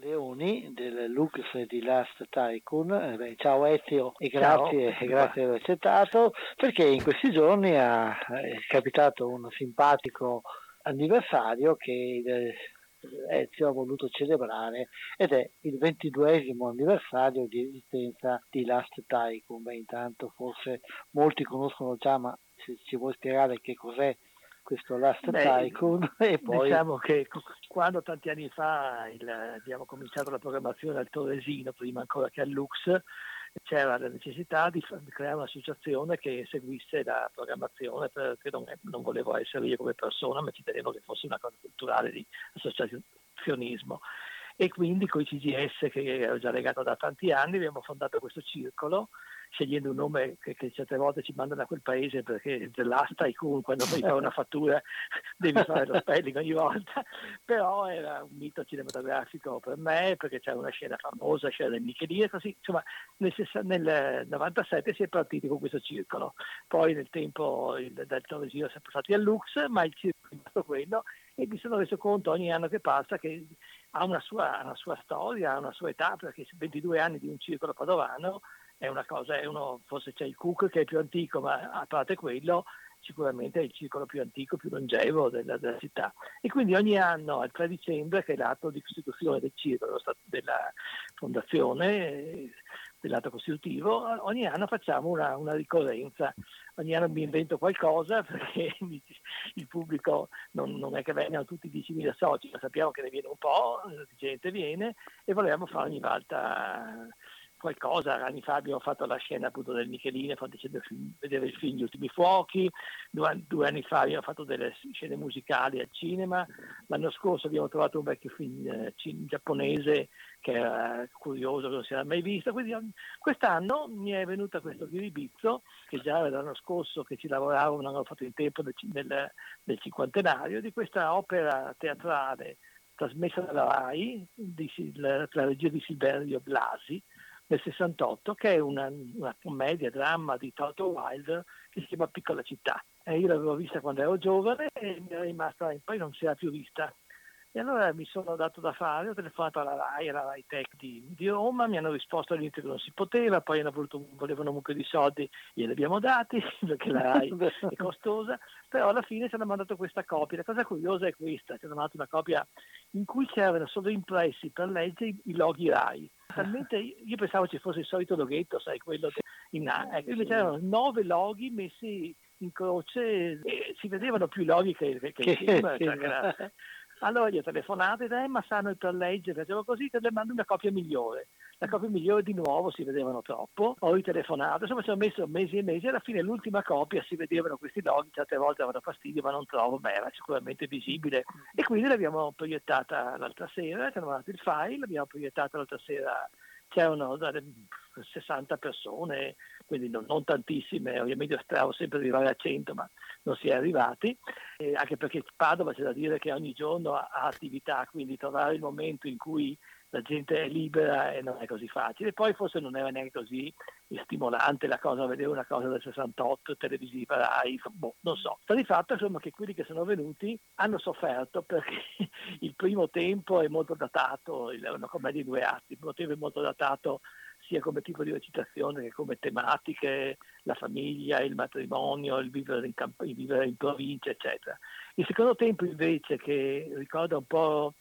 Leoni del Lux di Last Tycoon. Eh beh, ciao Ezio e grazie, ciao. grazie per aver accettato perché in questi giorni è capitato un simpatico anniversario che Ezio ha voluto celebrare ed è il ventiduesimo anniversario di esistenza di Last Tycoon. Beh, intanto forse molti conoscono già, ma se ci vuoi spiegare che cos'è questo Last Beh, Tycoon e poi... Diciamo che quando tanti anni fa il, abbiamo cominciato la programmazione al Torresino, prima ancora che al Lux, c'era la necessità di creare un'associazione che seguisse la programmazione perché non, non volevo essere io come persona, ma ci tenevo che fosse una cosa culturale di associazionismo. E quindi con i CGS che ero già legato da tanti anni abbiamo fondato questo circolo scegliendo un nome che, che, certe volte ci mandano a quel paese perché dell'asta comunque quando fare una fattura devi fare lo spelling ogni volta, però era un mito cinematografico per me perché c'era una scena famosa, scena del Michelin e così, insomma nel, nel 97 si è partiti con questo circolo, poi nel tempo il, dal Torresino siamo passati al Lux, ma il circolo è rimasto quello e mi sono reso conto ogni anno che passa che ha una sua, una sua storia, ha una sua età, perché 22 anni di un circolo padovano è una cosa, è uno, forse c'è il Cook che è più antico, ma a parte quello sicuramente è il circolo più antico, più longevo della, della, città. E quindi ogni anno, al 3 dicembre, che è l'atto di costituzione del circolo, della fondazione, dell'atto costitutivo, ogni anno facciamo una, una, ricorrenza, ogni anno mi invento qualcosa perché il pubblico non, non è che vengano tutti 10.000 soci, ma sappiamo che ne viene un po', gente viene e volevamo fare ogni volta qualcosa, anni fa abbiamo fatto la scena appunto del Michelino, fatto vedere il film Gli ultimi fuochi, due, due, anni fa abbiamo fatto delle scene musicali al cinema, l'anno scorso abbiamo trovato un vecchio film eh, giapponese che era curioso, che non si era mai visto, quindi um, quest'anno mi è venuta questo ghiribizzo, che già l'anno scorso che ci lavoravo non avevo fatto in tempo del, del, del cinquantenario, di questa opera teatrale trasmessa dalla RAI, di, la, la regia di Silverio Blasi, nel 68, che è una, una commedia, dramma di Toto Wilde che si chiama Piccola città. E io l'avevo vista quando ero giovane e mi era rimasta, poi non si era più vista. E allora mi sono dato da fare, ho telefonato alla RAI, alla RAI Tech di, di Roma, mi hanno risposto all'inizio che non si poteva, poi voluto, volevano un mucchio di soldi, glieli abbiamo dati perché la RAI è costosa, però alla fine ci hanno mandato questa copia. La cosa curiosa è questa, ci hanno mandato una copia in cui c'erano solo impressi per leggere i loghi RAI. Talmente io pensavo ci fosse il solito loghetto, sai, quello in A. Ecco, invece erano nove loghi messi in croce e si vedevano più loghi che, che, che il film. Cioè, allora gli ho telefonato e detto, eh, ma sanno per leggere, facevo così, che le mando una copia migliore. La copia migliore di nuovo si vedevano troppo, ho ritelefonato, insomma ci ho messo mesi e mesi, alla fine l'ultima copia si vedevano questi loghi, certe volte avevano fastidio ma non trovo, beh era sicuramente visibile. E quindi l'abbiamo proiettata l'altra sera, ci hanno mandato il file, l'abbiamo proiettata l'altra sera, c'erano 60 persone, quindi non, non tantissime, ovviamente speravo sempre di arrivare a 100 ma non si è arrivati, eh, anche perché Padova c'è da dire che ogni giorno ha, ha attività, quindi trovare il momento in cui la gente è libera e non è così facile. Poi forse non era neanche così stimolante la cosa, vedere una cosa del 68 televisiva Rai, boh, non so. Sta di fatto insomma che quelli che sono venuti hanno sofferto perché il primo tempo è molto datato, è una commedia di due atti, il primo tempo è molto datato sia come tipo di recitazione che come tematiche, la famiglia, il matrimonio, il vivere in, camp- il vivere in provincia, eccetera. Il secondo tempo invece, che ricorda un po'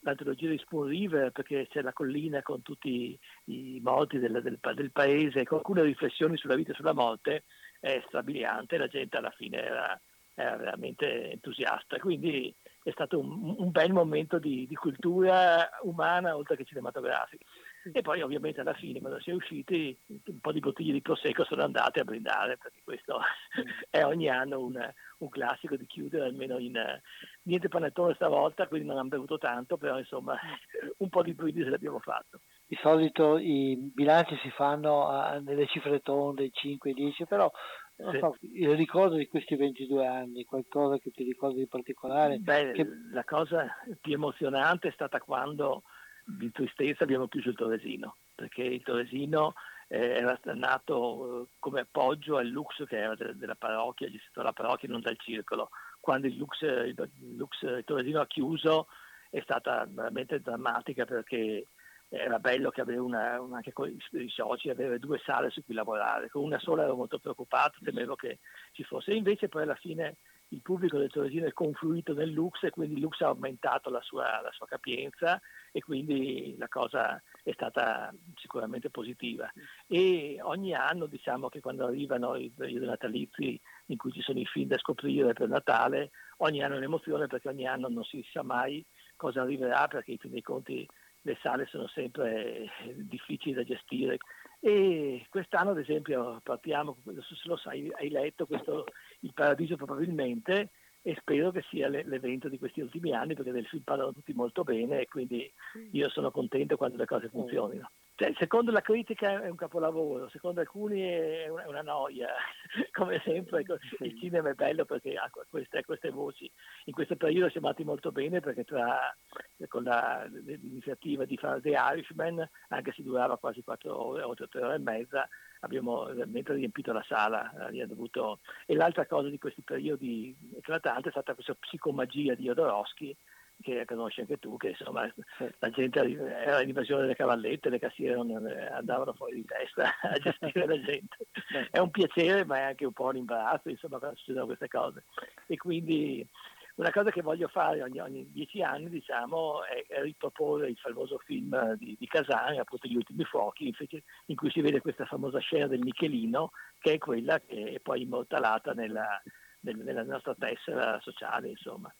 l'antologia di Spoon River, perché c'è la collina con tutti i morti del, del, del paese, con alcune riflessioni sulla vita e sulla morte, è strabiliante, la gente alla fine era, era veramente entusiasta. Quindi è stato un, un bel momento di, di cultura umana oltre che cinematografica. E poi ovviamente alla fine quando si è usciti un po' di bottiglie di prosecco sono andate a brindare perché questo è ogni anno un, un classico di chiudere almeno in niente panettone stavolta quindi non hanno bevuto tanto però insomma un po' di brindisi l'abbiamo fatto. Di solito i bilanci si fanno a, nelle cifre tonde 5-10 però sì. so, il ricordo di questi 22 anni, qualcosa che ti ricordi di particolare? Beh, che... la cosa più emozionante è stata quando di tristezza abbiamo chiuso il Toresino, perché il Toresino eh, era nato eh, come appoggio al Lux che era de- della parrocchia, gestito dalla parrocchia e non dal circolo. Quando il Lux, il, Lux, il Toresino ha chiuso è stata veramente drammatica perché era bello che avere una, anche con i soci avere due sale su cui lavorare, con una sola ero molto preoccupato, temevo che ci fosse, invece poi alla fine il pubblico del Toresino è confluito nel Lux e quindi il Lux ha aumentato la sua, la sua capienza e quindi la cosa è stata sicuramente positiva. E ogni anno diciamo che quando arrivano i periodi natalizi in cui ci sono i film da scoprire per Natale, ogni anno è un'emozione perché ogni anno non si sa mai cosa arriverà perché in fin dei conti le sale sono sempre difficili da gestire. E quest'anno, ad esempio, partiamo, se lo sai, hai letto questo Il Paradiso probabilmente, e spero che sia l'evento di questi ultimi anni perché del film parlano tutti molto bene e quindi io sono contento quando le cose funzionino. Cioè, secondo la critica è un capolavoro, secondo alcuni è una, noia, come sempre il cinema è bello perché ha queste, queste voci. In questo periodo siamo andati molto bene perché tra, con la, l'iniziativa di fare The Irishman, anche se durava quasi quattro ore o tre ore e mezza, abbiamo veramente riempito la sala. Eh, dovuto... E l'altra cosa di questi periodi eclatanti è stata questa psicomagia di Jodorowsky, che conosci anche tu, che insomma la gente era l'invasione delle cavallette, le cassiere eh, andavano fuori di testa a gestire la gente. È un piacere ma è anche un po' un imbarazzo insomma quando succedono queste cose. E quindi una cosa che voglio fare ogni, ogni dieci anni diciamo, è, è, riproporre il famoso film di, di Casani, appunto Gli ultimi fuochi, in cui si vede questa famosa scena del Michelino, che è quella che è poi immortalata nella, nella nostra tessera sociale. Insomma.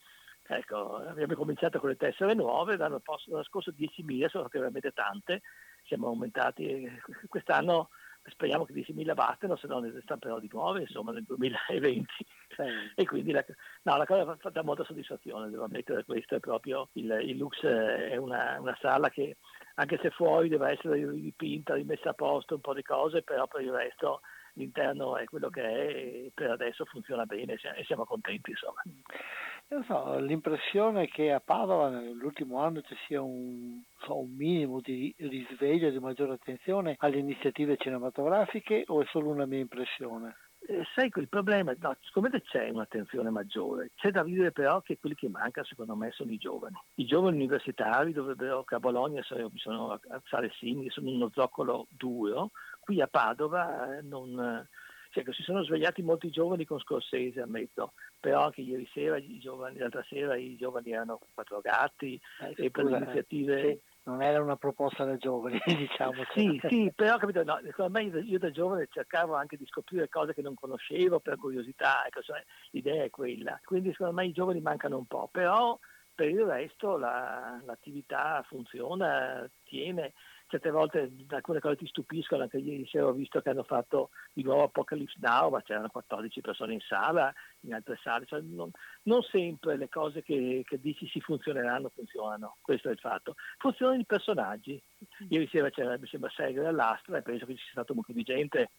Ecco, abbiamo cominciato con le tessere nuove, l'anno, l'anno scorso 10.000, sono state veramente tante, siamo aumentati, quest'anno speriamo che 10.000 bastino, se no ne stamperò di nuove, insomma, nel 2020. Sì. E quindi la, no, la cosa fa, dà molta soddisfazione, devo ammettere, questo è proprio il, il Lux è una, una, sala che anche se fuori deve essere ripinta, rimessa a posto, un po' di cose, però per il resto l'interno è quello che è e per adesso funziona bene e siamo contenti insomma. Io so, l'impressione che a Padova nell'ultimo anno ci sia un, so, un minimo di risveglio, di maggiore attenzione alle iniziative cinematografiche o è solo una mia impressione? Eh, sai, il problema, no, sicuramente c'è un'attenzione maggiore, c'è da dire però che quelli che mancano secondo me sono i giovani. I giovani universitari dovrebbero, che a Bologna sono, alzare simili, sono uno zoccolo duro, qui a Padova eh, non, cioè si sono svegliati molti giovani con Scorsese, ammetto, però anche ieri sera, i giovani, l'altra sera i giovani erano quattro gatti eh, e per le iniziative... Sì, non era una proposta da giovani, diciamo. Sì, sì, però capito, no, secondo me io da giovane cercavo anche di scoprire cose che non conoscevo per curiosità, ecco, cioè, l'idea è quella. Quindi secondo me i giovani mancano un po', però per il resto la, l'attività funziona, tiene certe volte alcune cose ti stupiscono, anche ieri sera ho visto che hanno fatto di nuovo Apocalypse Now, ma c'erano 14 persone in sala, in altre sale, cioè non, non, sempre le cose che, che, dici si funzioneranno, funzionano, questo è il fatto. Funzionano i personaggi, ieri sera c'era, mi sembra, Segre all'Astra e penso che ci sia stato molto di gente,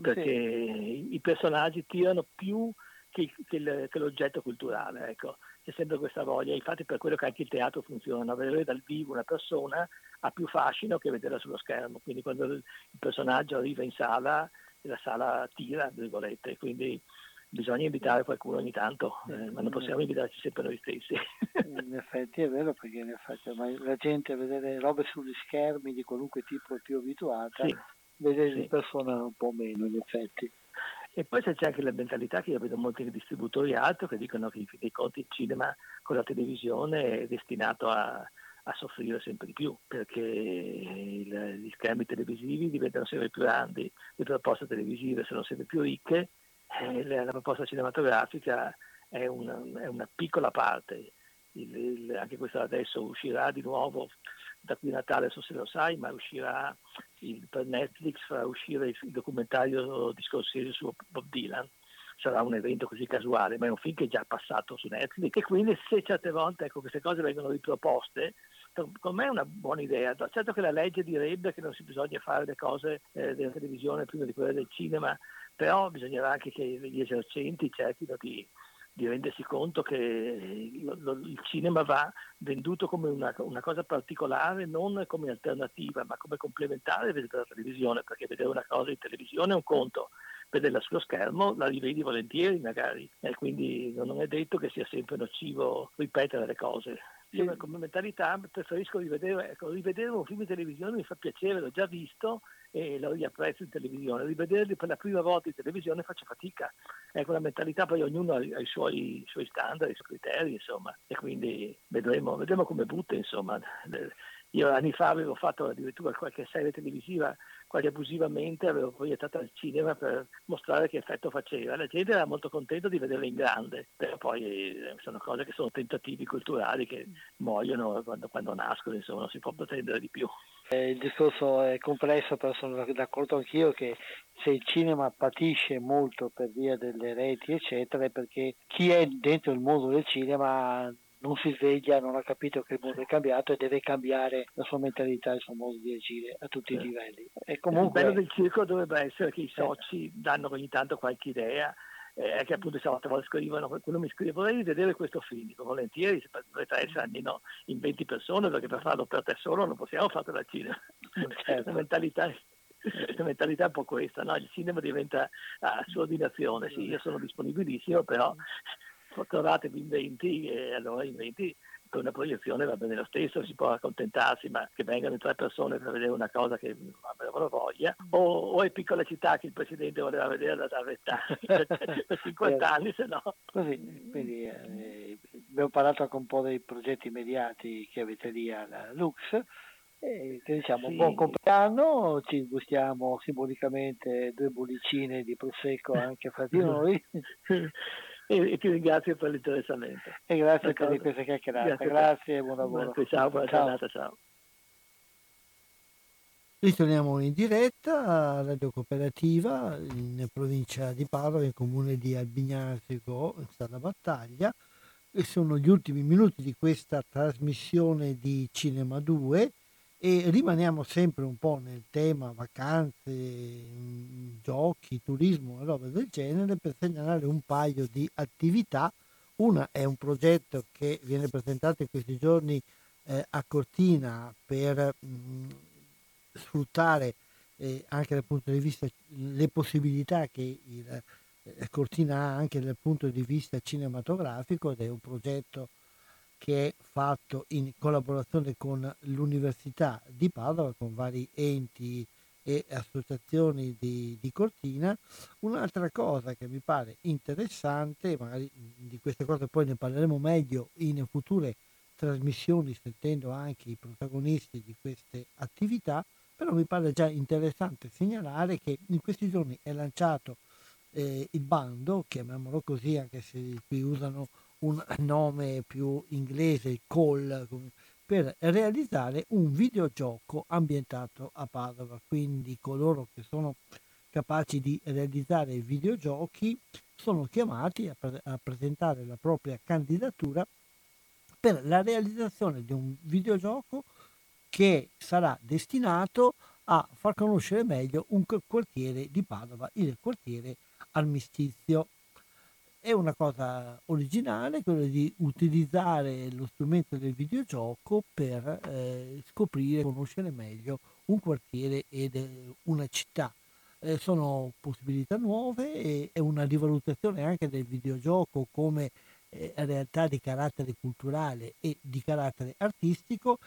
perché sì. i personaggi tirano più che, che, che l'oggetto culturale, ecco c'è sempre questa voglia, infatti per quello che anche il teatro funziona, vedere dal vivo una persona ha più fascino che vederla sullo schermo, quindi quando il personaggio arriva in sala la sala tira, virgolette, quindi bisogna invitare qualcuno ogni tanto, eh, ma non possiamo invitarci sempre noi stessi. in effetti è vero perché in effetti la gente a vedere robe sugli schermi di qualunque tipo è più abituata, sì. vedere sì. di persona un po' meno in effetti. E poi c'è anche la mentalità che io vedo molti distributori altro che dicono che in fin dei conti il cinema con la televisione è destinato a, a soffrire sempre di più perché il, gli schermi televisivi diventano sempre più grandi, le proposte televisive sono sempre più ricche e la, la proposta cinematografica è una, è una piccola parte. Il, il, anche questo adesso uscirà di nuovo da qui Natale, so se lo sai, ma uscirà il, per Netflix, farà uscire il, il documentario di su Bob Dylan. Sarà un evento così casuale, ma è un film che è già passato su Netflix e quindi se certe volte ecco, queste cose vengono riproposte, con me è una buona idea. Certo che la legge direbbe che non si bisogna fare le cose eh, della televisione prima di quelle del cinema, però bisognerà anche che gli esercenti cerchino di di rendersi conto che lo, lo, il cinema va venduto come una, una, cosa particolare, non come alternativa, ma come complementare alla televisione, perché vedere una cosa in televisione è un conto, vederla sullo schermo la rivedi volentieri magari, e quindi non è detto che sia sempre nocivo ripetere le cose. Io come mentalità preferisco rivedere, ecco, rivedere un film in televisione, mi fa piacere, l'ho già visto e lo riapprezzo in televisione. Rivederli per la prima volta in televisione faccio fatica. Ecco, la mentalità poi ognuno ha, ha i, suoi, i, suoi, standard, i suoi criteri, insomma, e quindi vedremo, vedremo come butta, insomma. Io anni fa avevo fatto addirittura qualche serie televisiva quasi abusivamente, avevo proiettato al cinema per mostrare che effetto faceva. La gente era molto contenta di vederla in grande, però poi eh, sono cose che sono tentativi culturali che muoiono quando, quando nascono, insomma non si può pretendere di più. Eh, il discorso è complesso, però sono d'accordo anch'io che se il cinema patisce molto per via delle reti, eccetera, è perché chi è dentro il mondo del cinema non si sveglia, non ha capito che il mondo è cambiato e deve cambiare la sua mentalità e il suo modo di agire a tutti i livelli. E comunque... Il bello del circo dovrebbe essere che i soci danno ogni tanto qualche idea, eh, che appunto se a volte scrivono, qualcuno mi scrive vorrei vedere questo film, dico volentieri, dovrete essere almeno in 20 persone perché per farlo per te solo non possiamo farlo da cinema. Certo. La mentalità la mentalità è un po' questa, no? il cinema diventa a sua ordinazione, sì, io sono disponibilissimo, però trovatevi in 20 e allora in 20 per una proiezione va bene lo stesso, si può accontentarsi, ma che vengano tre persone per vedere una cosa che avrebbero voglia, o, o è piccola città che il Presidente voleva vedere da, da 20 per 50 anni, se no... Così, quindi eh, abbiamo parlato anche un po' dei progetti immediati che avete lì alla Lux, e che diciamo sì. buon compleanno, ci gustiamo simbolicamente due bollicine di prosecco anche fra di noi. e, e, ti ringrazio per l'interessamento. E grazie D'accordo. per queste chiacchierate. Grazie, grazie e buon lavoro. Grazie, ciao, buona ciao. giornata, ciao. Ritorniamo in diretta a Radio Cooperativa in provincia di Padova, in comune di Albignasico, in Stalla Battaglia. E sono gli ultimi minuti di questa trasmissione di Cinema 2 e rimaniamo sempre un po' nel tema vacanze, mm, giochi, turismo e roba del genere per segnalare un paio di attività. Una è un progetto che viene presentato in questi giorni eh, a Cortina per mh, mm, sfruttare eh, anche dal punto di vista le possibilità che il, eh, Cortina ha anche dal punto di vista cinematografico ed è un progetto che è fatto in collaborazione con l'Università di Padova, con vari enti e associazioni di, di, Cortina. Un'altra cosa che mi pare interessante, magari di queste cose poi ne parleremo meglio in future trasmissioni, sentendo anche i protagonisti di queste attività, però mi pare già interessante segnalare che in questi giorni è lanciato eh, il bando, chiamiamolo così, anche se qui usano un nome più inglese, Call, per realizzare un videogioco ambientato a Padova. Quindi coloro che sono capaci di realizzare videogiochi sono chiamati a, pre- a presentare la propria candidatura per la realizzazione di un videogioco che sarà destinato a far conoscere meglio un quartiere di Padova, il quartiere Armistizio. È una cosa originale quella di utilizzare lo strumento del videogioco per eh, scoprire conoscere meglio un quartiere ed una città. Eh, sono possibilità nuove e è una rivalutazione anche del videogioco come eh, realtà di carattere culturale e di carattere artistico.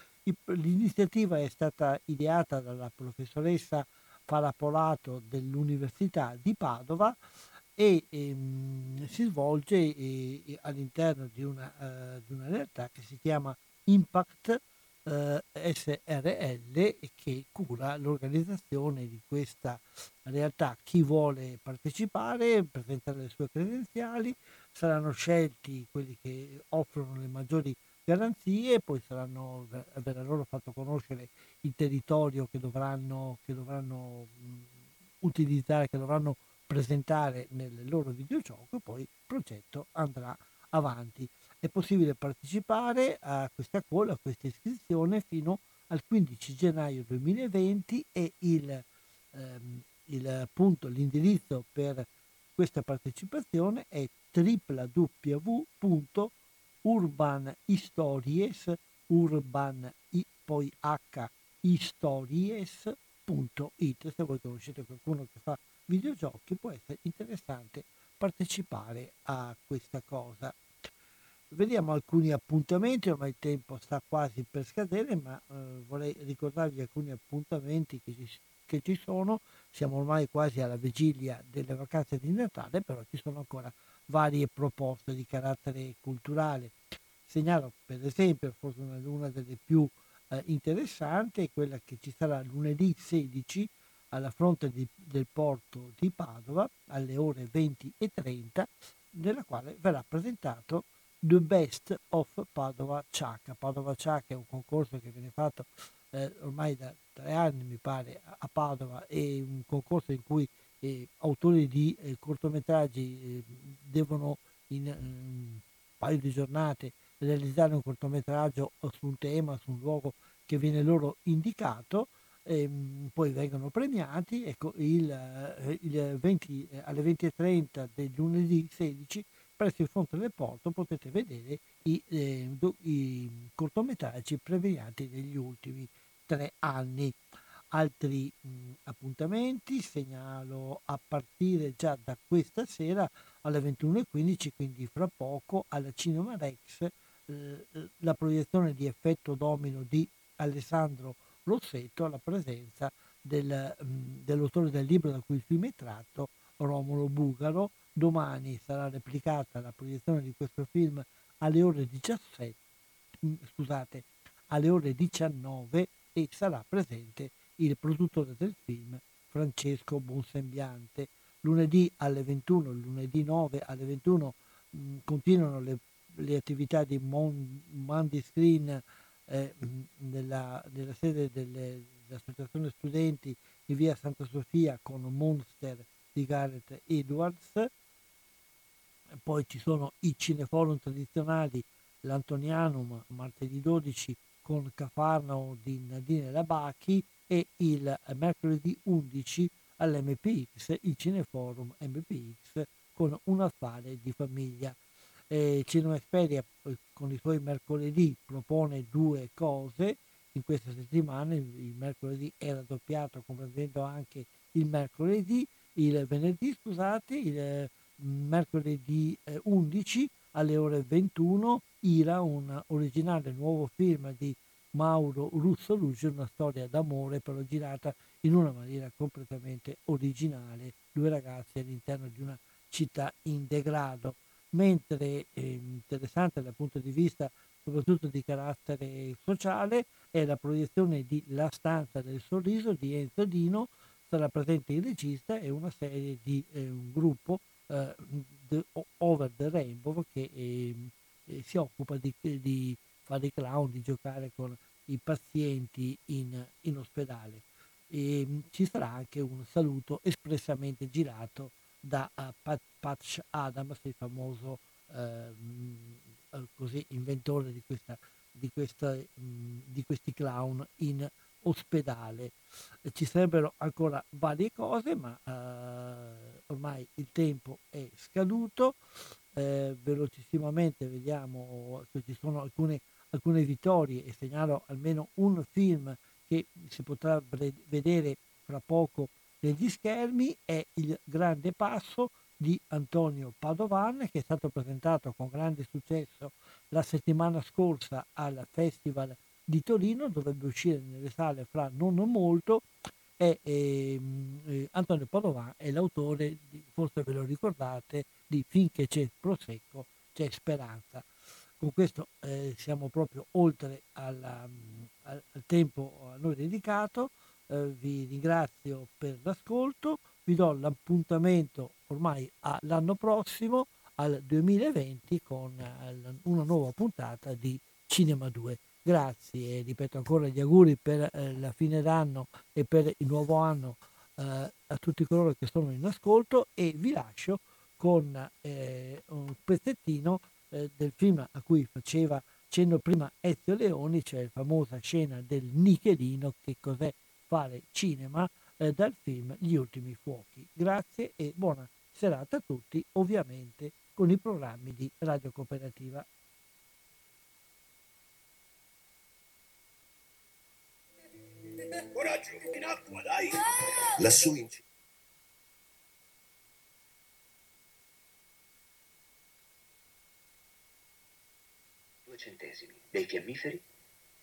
L'iniziativa è stata ideata dalla professoressa Palapolato dell'Università di Padova e ehm, si svolge eh, all'interno di una, eh, di una, realtà che si chiama Impact eh, SRL e che cura l'organizzazione di questa realtà. Chi vuole partecipare, presentare le sue credenziali, saranno scelti quelli che offrono le maggiori garanzie, poi saranno, verrà loro fatto conoscere il territorio che dovranno, che dovranno mh, utilizzare, che dovranno presentare nel loro videogioco e poi il progetto andrà avanti. È possibile partecipare a questa call, a questa iscrizione fino al 15 gennaio 2020 e il, ehm, il punto, l'indirizzo per questa partecipazione è www.urbanhistories urban poi h se voi conoscete qualcuno che fa videogiochi può essere interessante partecipare a questa cosa. Vediamo alcuni appuntamenti, ormai il tempo sta quasi per scadere, ma eh, vorrei ricordarvi alcuni appuntamenti che ci, che ci sono. Siamo ormai quasi alla vigilia delle vacanze di Natale, però ci sono ancora varie proposte di carattere culturale. Segnalo per esempio, forse una, delle più eh, interessanti, è quella che ci sarà lunedì 16 alla fronte di, del porto di Padova alle ore 20 e 30, nella quale verrà presentato The Best of Padova Ciacca. Padova Ciacca è un concorso che viene fatto eh, ormai da tre anni, mi pare, a Padova, è un concorso in cui eh, autori di eh, cortometraggi eh, devono in un paio di giornate realizzare un cortometraggio su un tema, su un luogo che viene loro indicato ehm, poi vengono premiati. Ecco, il, eh, il 20, eh, alle 20.30 del lunedì 16 presso il fronte del porto potete vedere i, eh, i cortometraggi premiati negli ultimi tre anni. Altri mh, appuntamenti segnalo a partire già da questa sera alle 21.15, quindi fra poco alla Cinema Rex eh, la proiezione di effetto domino di Alessandro Rossetto alla presenza del, dell'autore del libro da cui il film è tratto, Romolo Bugaro. Domani sarà replicata la proiezione di questo film alle ore 17, mh, mm, scusate, alle ore 19 e sarà presente il produttore del film Francesco Bonsembiante. Lunedì alle 21, lunedì 9 alle 21 mh, continuano le, le, attività di Mon, Monday Screen eh, nella, nella, sede delle, dell'Associazione Studenti di via Santa Sofia con Monster di Gareth Edwards. Poi ci sono i cineforum tradizionali, l'Antonianum martedì 12 con Cafarnao di Nadine Labacchi e il mercoledì 11 all'MPX, il Cineforum MPX con un affare di famiglia. Eh, Cinema Esperia eh, con i suoi mercoledì propone due cose. In questa settimana, il mercoledì è raddoppiato comprendendo anche il mercoledì, il venerdì scusate, il eh, mercoledì 11 alle ore 21 Ira, un originale nuovo film di Mauro Russo Luce, una storia d'amore però girata in una maniera completamente originale, due ragazzi all'interno di una città in degrado, mentre eh, interessante dal punto di vista soprattutto di carattere sociale è la proiezione di La stanza del sorriso di Enzo Dino, sarà presente il regista e una serie di eh, un gruppo eh, the, Over the Rainbow che ehm, eh, si occupa di, di fare i clown, di giocare con i pazienti in, in ospedale. E, mh, ci sarà anche un saluto espressamente girato da uh, Pat, Patch Adams, il famoso mh, così, inventore di, questa, di, questa, mh, di, questi clown in ospedale. Ci sarebbero ancora varie cose, ma uh, ormai il tempo è scaduto. Eh, velocissimamente vediamo se ci sono alcune alcune vittorie e segnalo almeno un film che si potrà vedere fra poco negli schermi è Il grande passo di Antonio Padovan che è stato presentato con grande successo la settimana scorsa al Festival di Torino, dovrebbe uscire nelle sale fra non molto e ehm, eh, Antonio Padovan è l'autore, di, forse ve lo ricordate, di Finché c'è Prosecco c'è Speranza. Con questo eh, siamo proprio oltre alla, al, al, tempo a noi dedicato, eh, vi ringrazio per l'ascolto, vi do l'appuntamento ormai all'anno prossimo, al 2020, con eh, una nuova puntata di Cinema 2. Grazie, ripeto ancora gli auguri per eh, la fine d'anno e per il nuovo anno eh, a tutti coloro che sono in ascolto e vi lascio con eh, un pezzettino eh, del film a cui faceva cenno prima Ezio Leoni, cioè la famosa scena del Nichelino, che cos'è fare cinema, eh, dal film Gli ultimi fuochi. Grazie e buona serata a tutti, ovviamente con i programmi di Radio Cooperativa. Coraggio, in acqua, dai! Lassù in città. centesimi, dei fiammiferi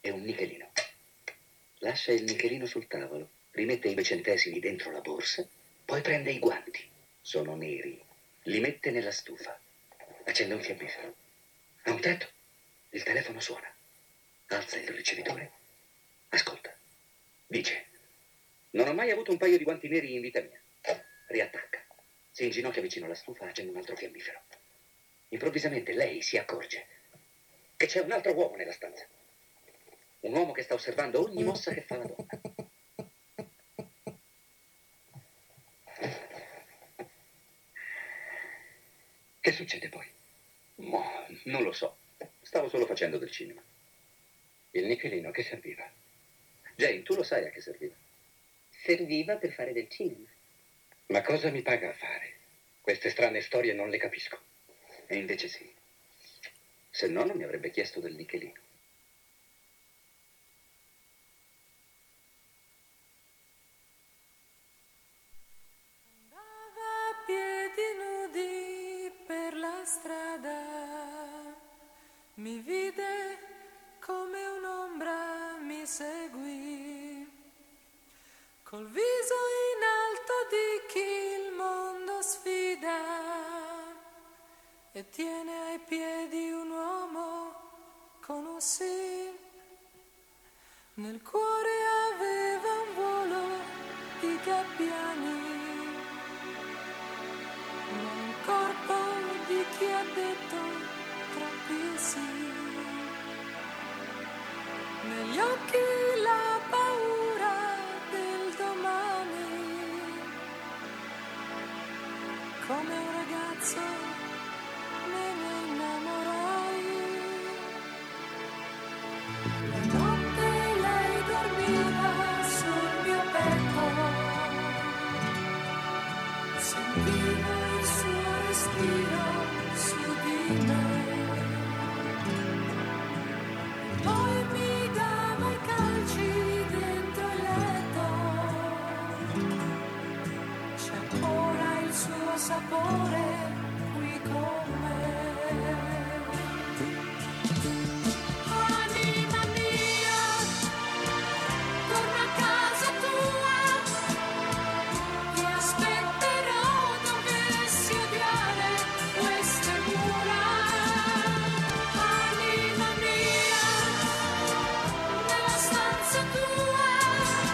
e un nichelino. Lascia il nichelino sul tavolo, rimette i due centesimi dentro la borsa, poi prende i guanti. Sono neri. Li mette nella stufa. Accende un fiammifero. A un tratto il telefono suona. Alza il ricevitore. Ascolta. Dice, non ho mai avuto un paio di guanti neri in vita mia. Riattacca. Si inginocchia vicino alla stufa, accende un altro fiammifero. Improvvisamente lei si accorge che c'è un altro uomo nella stanza. Un uomo che sta osservando ogni mossa che fa la donna. Che succede poi? Mo, non lo so. Stavo solo facendo del cinema. Il nichelino che serviva? Jane, tu lo sai a che serviva? Serviva per fare del cinema. Ma cosa mi paga a fare? Queste strane storie non le capisco. E invece sì. Se no non mi avrebbe chiesto del nichelino.